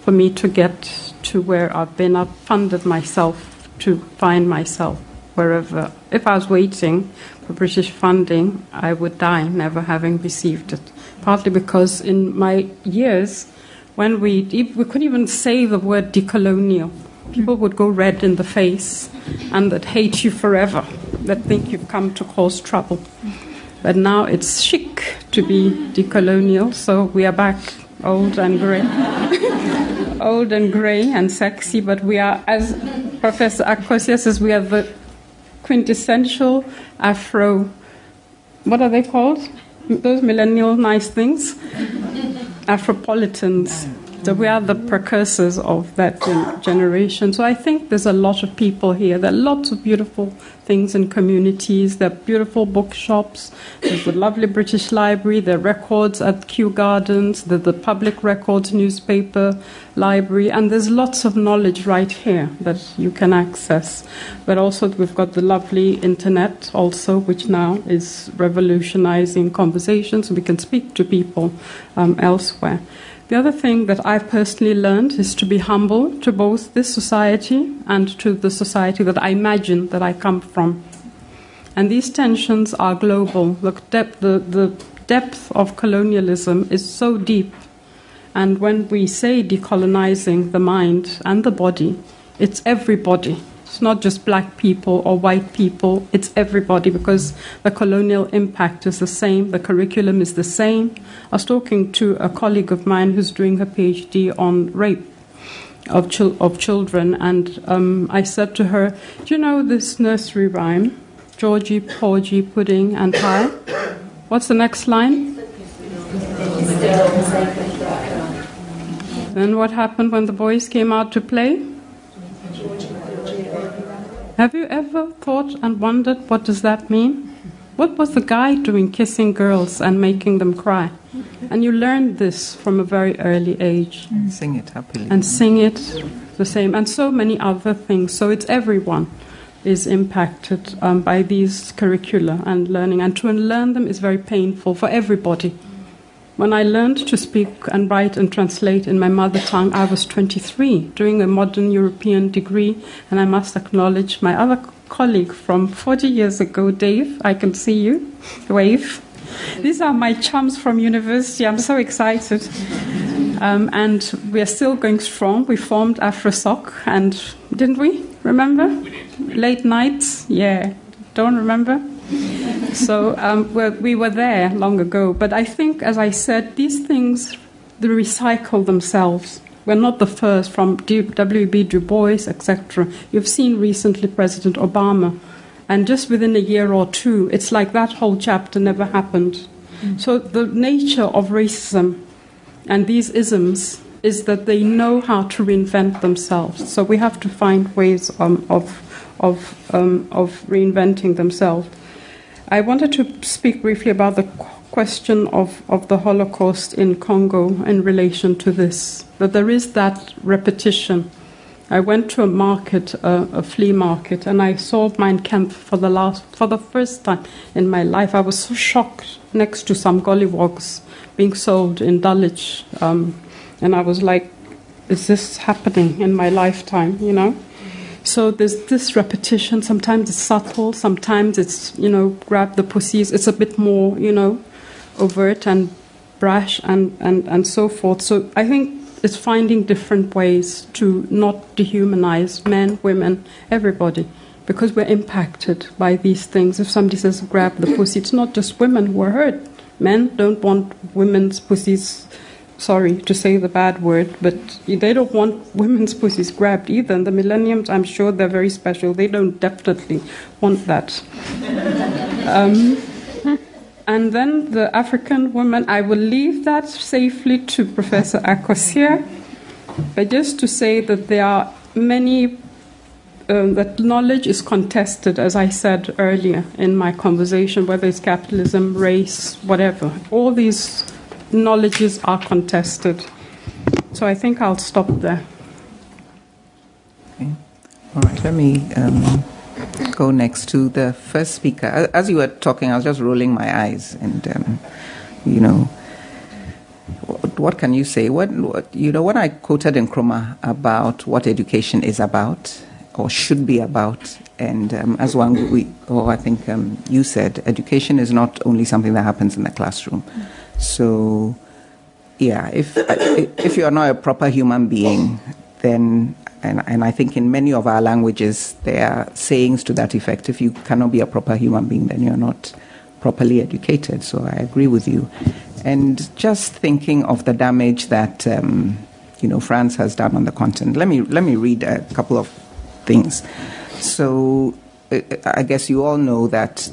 for me to get to where I've been. I've funded myself to find myself wherever. If I was waiting for British funding, I would die never having received it. Partly because in my years, when we, we couldn't even say the word decolonial, people would go red in the face and that hate you forever that think you've come to cause trouble. But now it's chic to be decolonial, so we are back old and grey. old and grey and sexy, but we are, as Professor Akosua says, we are the quintessential Afro. What are they called? Those millennial nice things? Afropolitans. We are the precursors of that gen- generation. So I think there's a lot of people here. There are lots of beautiful things in communities. There are beautiful bookshops. There's the lovely British Library. There are records at Kew Gardens. There's the Public Records newspaper library. And there's lots of knowledge right here that you can access. But also we've got the lovely internet also, which now is revolutionizing conversations. We can speak to people um, elsewhere. The other thing that I've personally learned is to be humble to both this society and to the society that I imagine that I come from. And these tensions are global. The depth, the, the depth of colonialism is so deep. And when we say decolonizing the mind and the body, it's everybody. It's not just black people or white people, it's everybody because the colonial impact is the same, the curriculum is the same. I was talking to a colleague of mine who's doing her PhD on rape of, chil- of children, and um, I said to her, Do you know this nursery rhyme? Georgie, Porgy, Pudding, and Pie? What's the next line? Then what happened when the boys came out to play? Have you ever thought and wondered what does that mean? What was the guy doing kissing girls and making them cry? And you learned this from a very early age. And Sing it happily. And sing it the same, and so many other things. So it's everyone is impacted um, by these curricula and learning. And to unlearn them is very painful for everybody. When I learned to speak and write and translate in my mother tongue, I was 23, doing a modern European degree, and I must acknowledge my other colleague from 40 years ago, Dave. I can see you. Wave. These are my chums from university. I'm so excited. Um, and we are still going strong. We formed AfroSoc, and didn't we? Remember? Late nights? Yeah. Don't remember? So um, we were there long ago. But I think, as I said, these things they recycle themselves. We're not the first from W.B. Du Bois, etc. You've seen recently President Obama, and just within a year or two, it's like that whole chapter never happened. Mm. So the nature of racism and these isms is that they know how to reinvent themselves. So we have to find ways um, of of um, of reinventing themselves. I wanted to speak briefly about the question of, of the Holocaust in Congo in relation to this, that there is that repetition. I went to a market, uh, a flea market, and I saw Mein Kampf for the last, for the first time in my life. I was so shocked next to some gollywogs being sold in Dulwich, um, and I was like, "Is this happening in my lifetime?" You know. So there's this repetition. Sometimes it's subtle. Sometimes it's you know grab the pussies. It's a bit more you know overt and brash and, and, and so forth. So I think it's finding different ways to not dehumanize men, women, everybody, because we're impacted by these things. If somebody says grab the pussy, it's not just women who are hurt. Men don't want women's pussies sorry to say the bad word, but they don't want women's pussies grabbed either. And the millenniums, I'm sure they're very special. They don't definitely want that. um, and then the African woman, I will leave that safely to Professor Akosua, but just to say that there are many, um, that knowledge is contested, as I said earlier in my conversation, whether it's capitalism, race, whatever. All these knowledges are contested. So I think I'll stop there. Okay. All right, let me um, go next to the first speaker. As you were talking, I was just rolling my eyes, and um, you know, what, what, can you say? What, what, you know, when I quoted in Nkrumah about what education is about or should be about, and um, as one, we, or I think um, you said, education is not only something that happens in the classroom. Mm so, yeah, if if you are not a proper human being, then and, and I think in many of our languages there are sayings to that effect. If you cannot be a proper human being, then you're not properly educated. So I agree with you. And just thinking of the damage that um, you know France has done on the continent. Let me let me read a couple of things. So I guess you all know that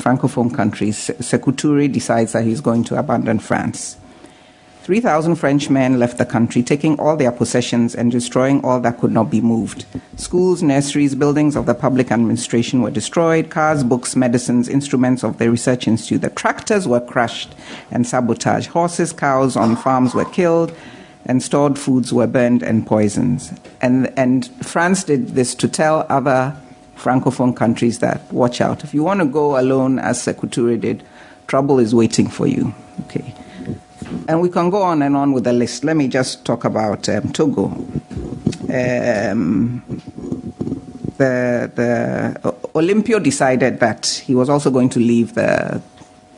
francophone countries, Sekou Touré decides that he's going to abandon France. 3,000 Frenchmen left the country, taking all their possessions and destroying all that could not be moved. Schools, nurseries, buildings of the public administration were destroyed, cars, books, medicines, instruments of the research institute. The tractors were crushed and sabotaged. Horses, cows on farms were killed, and stored foods were burned and poisoned. And, and France did this to tell other Francophone countries that, watch out, if you want to go alone, as Sekou Touré did, trouble is waiting for you. Okay. And we can go on and on with the list. Let me just talk about um, Togo. Um, the, the Olympio decided that he was also going to leave the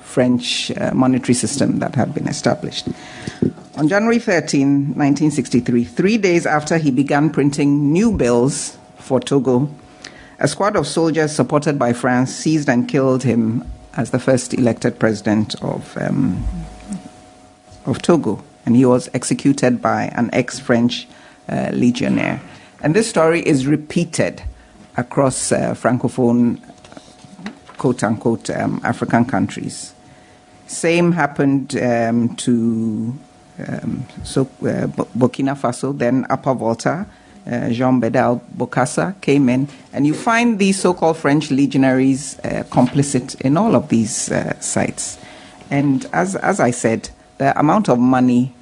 French uh, monetary system that had been established. On January 13, 1963, three days after he began printing new bills for Togo, a squad of soldiers supported by France seized and killed him as the first elected president of um, of Togo, and he was executed by an ex French uh, legionnaire. And this story is repeated across uh, Francophone, quote unquote, um, African countries. Same happened um, to um, so, uh, Burkina Faso, then Upper Volta. Uh, Jean Bedel Bokassa came in, and you find these so called French legionaries uh, complicit in all of these uh, sites. And as, as I said, the amount of money,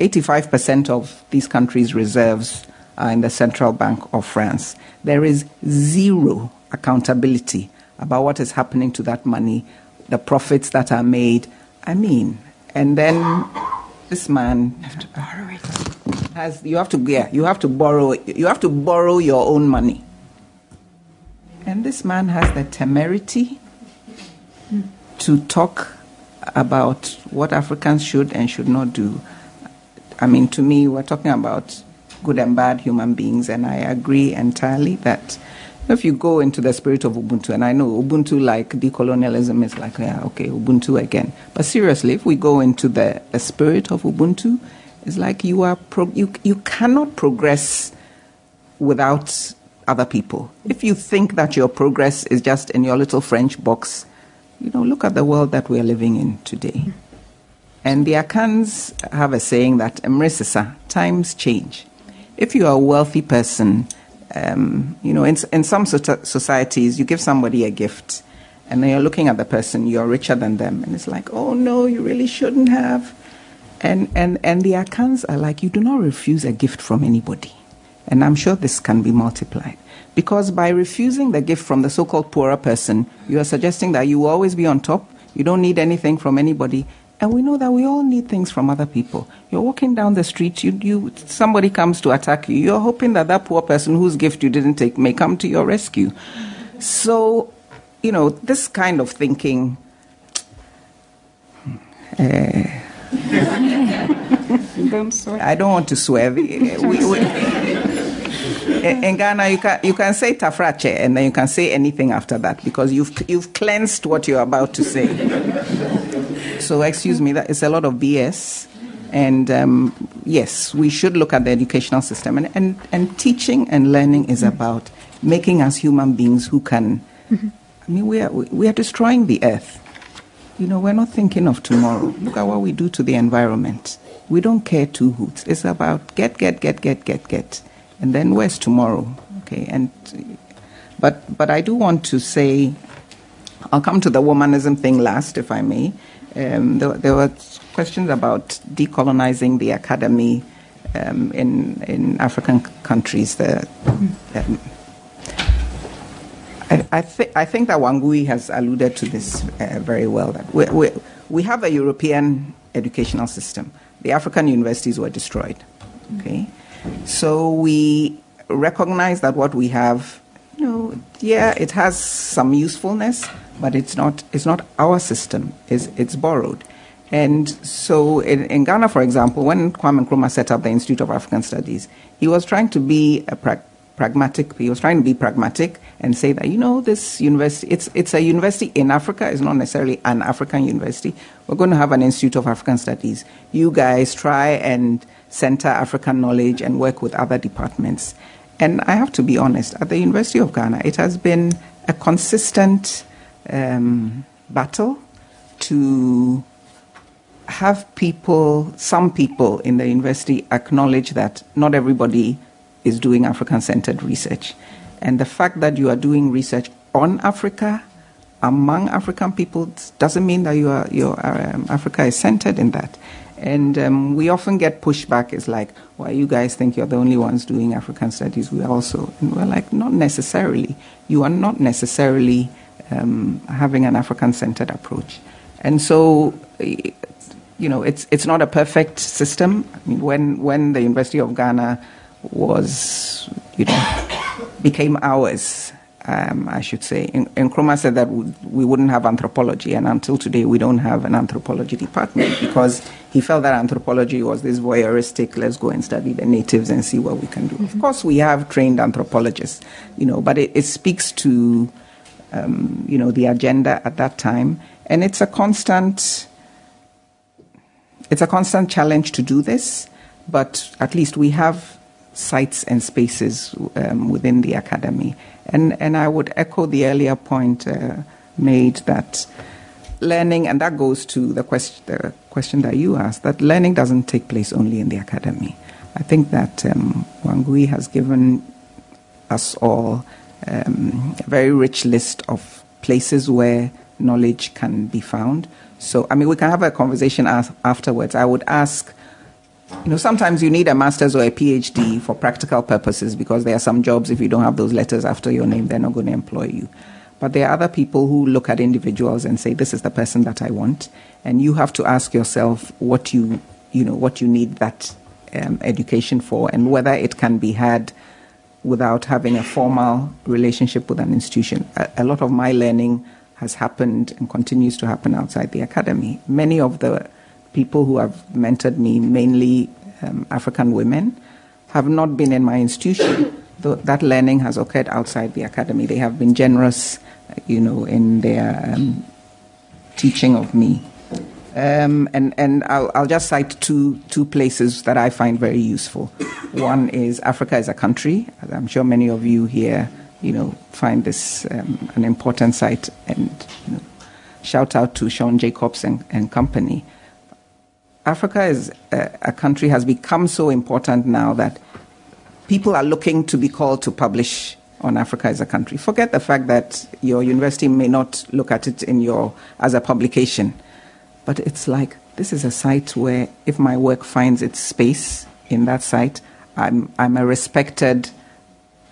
85% of these countries' reserves are in the central bank of France. There is zero accountability about what is happening to that money, the profits that are made. I mean, and then this man has you have to yeah you have to borrow you have to borrow your own money. And this man has the temerity to talk about what Africans should and should not do. I mean, to me, we're talking about good and bad human beings, and I agree entirely that if you go into the spirit of Ubuntu, and I know Ubuntu, like decolonialism, is like, yeah, okay, Ubuntu again. But seriously, if we go into the, the spirit of Ubuntu, it's like you are pro- you you cannot progress without other people. If you think that your progress is just in your little French box, you know, look at the world that we are living in today. And the Akans have a saying that Emrisisa, times change. If you are a wealthy person, um, you know, in, in some societies, you give somebody a gift, and then you're looking at the person, you're richer than them, and it's like, oh no, you really shouldn't have. And, and, and the Akans are like, you do not refuse a gift from anybody. And I'm sure this can be multiplied. Because by refusing the gift from the so called poorer person, you are suggesting that you will always be on top, you don't need anything from anybody. And we know that we all need things from other people. You're walking down the street, you, you, somebody comes to attack you. You're hoping that that poor person whose gift you didn't take may come to your rescue. So, you know, this kind of thinking. Uh, don't swear. I don't want to swear. we, we, in Ghana, you can you can say tafrache and then you can say anything after that because you've you've cleansed what you're about to say. so excuse me, that is a lot of BS. And um, yes, we should look at the educational system. And, and, and teaching and learning is about making us human beings who can. Mm-hmm. I mean, we are, we are destroying the earth. You know, we're not thinking of tomorrow. Look at what we do to the environment. We don't care two hoots. It's about get, get, get, get, get, get and then where's tomorrow? Okay, and but but I do want to say, I'll come to the womanism thing last, if I may. Um, there, there, were questions about decolonizing the academy um, in in African countries. The, um, I, I, th- I think that Wangui has alluded to this uh, very well. That we, we, we have a European educational system. The African universities were destroyed. Okay, so we recognize that what we have, you know, yeah, it has some usefulness, but it's not, it's not our system, it's, it's borrowed. And so in, in, Ghana, for example, when Kwame Nkrumah set up the Institute of African Studies, he was trying to be a pra- pragmatic. He was trying to be pragmatic and say that you know this university, it's it's a university in Africa. It's not necessarily an African university. We're going to have an Institute of African Studies. You guys try and center African knowledge and work with other departments. And I have to be honest, at the University of Ghana, it has been a consistent um, battle to have people, some people in the university acknowledge that not everybody is doing African centered research. And the fact that you are doing research on Africa, among African people, doesn't mean that you are, your um, Africa is centered in that. And um, we often get pushback. It's like, why you guys think you're the only ones doing African studies? We also, and we're like, not necessarily. You are not necessarily um, having an African centered approach. And so, you know, it's, it's not a perfect system. I mean, when, when the University of Ghana was, you know, became ours, um, I should say. And, and Nkrumah said that we wouldn't have anthropology, and until today, we don't have an anthropology department because he felt that anthropology was this voyeuristic, let's go and study the natives and see what we can do. Mm-hmm. Of course, we have trained anthropologists, you know, but it, it speaks to, um, you know, the agenda at that time, and it's a constant. It's a constant challenge to do this, but at least we have sites and spaces um, within the academy. And, and I would echo the earlier point uh, made that learning, and that goes to the question, the question that you asked, that learning doesn't take place only in the academy. I think that um, Wangui has given us all um, a very rich list of places where knowledge can be found. So, I mean, we can have a conversation afterwards. I would ask you know, sometimes you need a master's or a PhD for practical purposes because there are some jobs, if you don't have those letters after your name, they're not going to employ you. But there are other people who look at individuals and say, this is the person that I want. And you have to ask yourself what you, you know, what you need that um, education for and whether it can be had without having a formal relationship with an institution. A, a lot of my learning has happened and continues to happen outside the academy. Many of the people who have mentored me, mainly um, African women, have not been in my institution. that learning has occurred outside the academy. They have been generous, you know, in their um, teaching of me. Um, and and I'll, I'll, just cite two two places that I find very useful. One is Africa as a country. I'm sure many of you here, you know, find this um, an important site. And you know, shout out to Sean Jacobs and, and company. Africa is a, a country has become so important now that people are looking to be called to publish on Africa as a country. Forget the fact that your university may not look at it in your as a publication, but it's like this is a site where if my work finds its space in that site, I'm I'm a respected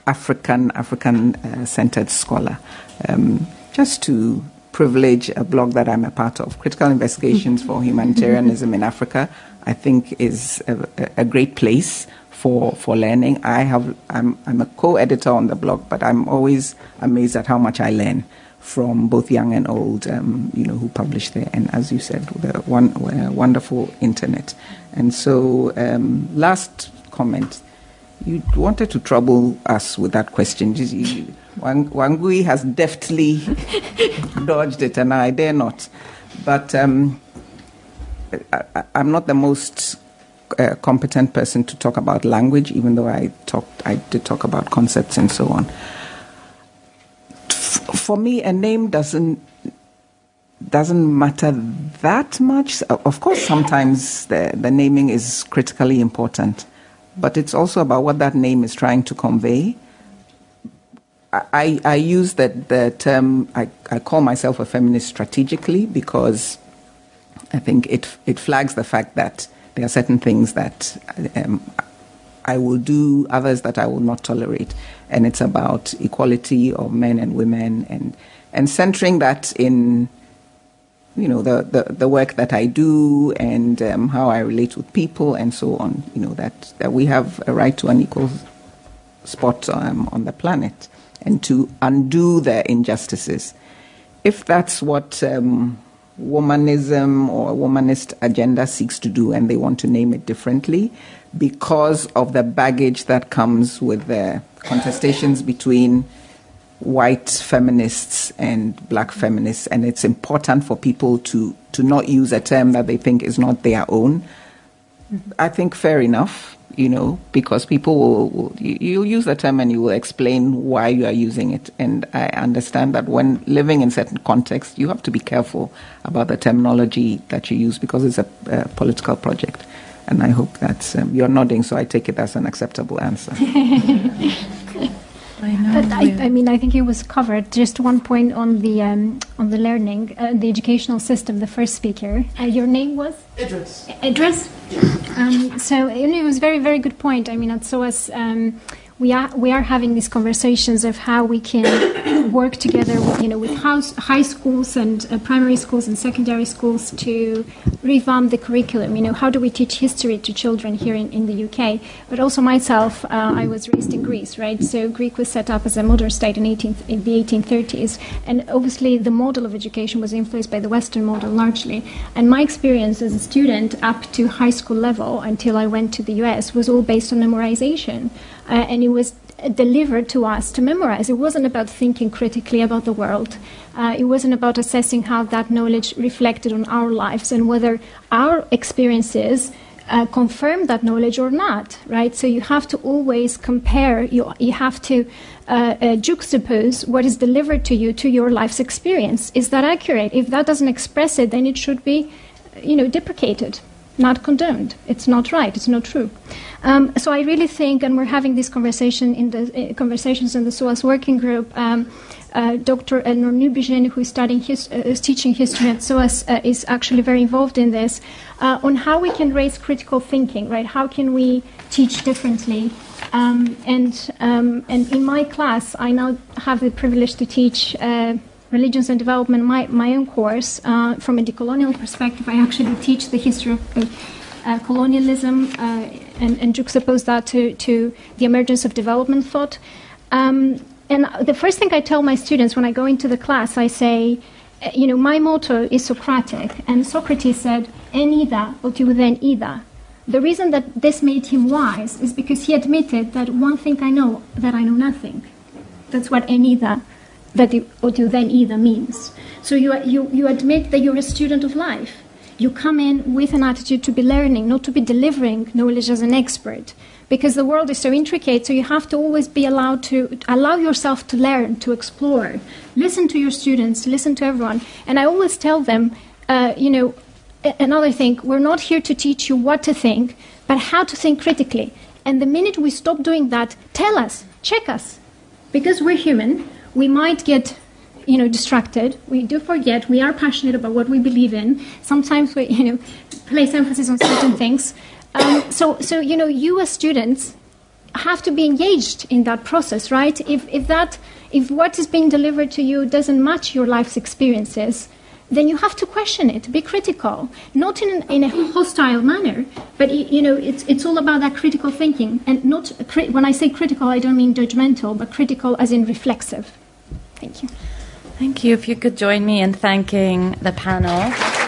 African African uh, centered scholar. Um, just to privilege a blog that I'm a part of, Critical Investigations for Humanitarianism in Africa, I think is a, a great place for, for learning. I have, I'm, I'm a co-editor on the blog, but I'm always amazed at how much I learn from both young and old, um, you know, who publish there. And as you said, the one, uh, wonderful internet. And so, um, last comment, you wanted to trouble us with that question. Wang, Wangui has deftly dodged it, and I dare not. But um, I, am not the most uh, competent person to talk about language, even though I talked, I did talk about concepts and so on. For me, a name doesn't doesn't matter that much. Of course, sometimes the, the naming is critically important, but it's also about what that name is trying to convey I, I use that the term, I, I call myself a feminist strategically because I think it, it flags the fact that there are certain things that um, I will do, others that I will not tolerate. And it's about equality of men and women and, and centering that in you know the, the, the work that I do and um, how I relate with people and so on. You know that, that we have a right to an equal spot um, on the planet and to undo their injustices. If that's what um, womanism or a womanist agenda seeks to do, and they want to name it differently, because of the baggage that comes with the contestations between white feminists and black feminists, and it's important for people to, to not use a term that they think is not their own. I think, fair enough you know, because people will, will you, use the term and you will explain why you are using it. And I understand that when living in certain contexts, you have to be careful about the terminology that you use because it's a, a political project. And I hope that um, you're nodding, so I take it as an acceptable answer. I know. But I, I, mean, I think it was covered. Just one point on the um, on the learning, uh, the educational system. The first speaker, uh, your name was Idris. Idris. Um, so it was very very good point. I mean, at SOAS, um, we are we are having these conversations of how we can work together, with, you know, with house, high schools and uh, primary schools and secondary schools to revamp the curriculum. You know, how do we teach history to children here in, in the UK? But also myself, uh, I was raised in Greece, right? So Greek was set up as a modern state in, 18, in the 1830s, and obviously the model of education was influenced by the Western model largely. And my experience as a student up to high school level until I went to the US was all based on memorization uh, and it was delivered to us to memorize. It wasn't about thinking critically about the world. Uh, it wasn't about assessing how that knowledge reflected on our lives and whether our experiences uh, confirm that knowledge or not, right? So you have to always compare, you, you have to uh, uh, juxtapose what is delivered to you to your life's experience. Is that accurate? If that doesn't express it, then it should be, you know, deprecated not condoned. It's not right. It's not true. Um, so I really think, and we're having this conversation in the uh, conversations in the SOAS working group. Um, uh, Dr. Elnor Nubijin, who is studying his, uh, is teaching history at SOAS, uh, is actually very involved in this uh, on how we can raise critical thinking. Right? How can we teach differently? Um, and um, and in my class, I now have the privilege to teach uh, religions and development, my, my own course, uh, from a decolonial perspective, I actually teach the history of uh, colonialism uh, and, and, juxtapose that to, to the emergence of development thought. Um, and the first thing I tell my students when I go into the class, I say, uh, you know, my motto is Socratic, and Socrates said, en ida then ida. The reason that this made him wise is because he admitted that one thing I know, that I know nothing. That's what en ida that what you then either means. So you, you, you admit that you're a student of life. You come in with an attitude to be learning, not to be delivering knowledge as an expert. Because the world is so intricate, so you have to always be allowed to allow yourself to learn, to explore. Listen to your students, listen to everyone. And I always tell them, uh, you know, another thing, we're not here to teach you what to think, but how to think critically. And the minute we stop doing that, tell us, check us. Because we're human, we might get you know distracted. We do forget. We are passionate about what we believe in. Sometimes we you know place emphasis on certain things. Um, so so you know you as students have to be engaged in that process right? If if that if what is being delivered to you doesn't match your life's experiences then you have to question it. Be critical. Not in, in a hostile manner but you know it's, it's all about that critical thinking. And not when i say critical i don't mean judgmental but critical as in reflexive Thank you. Thank you. If you could join me in thanking the panel.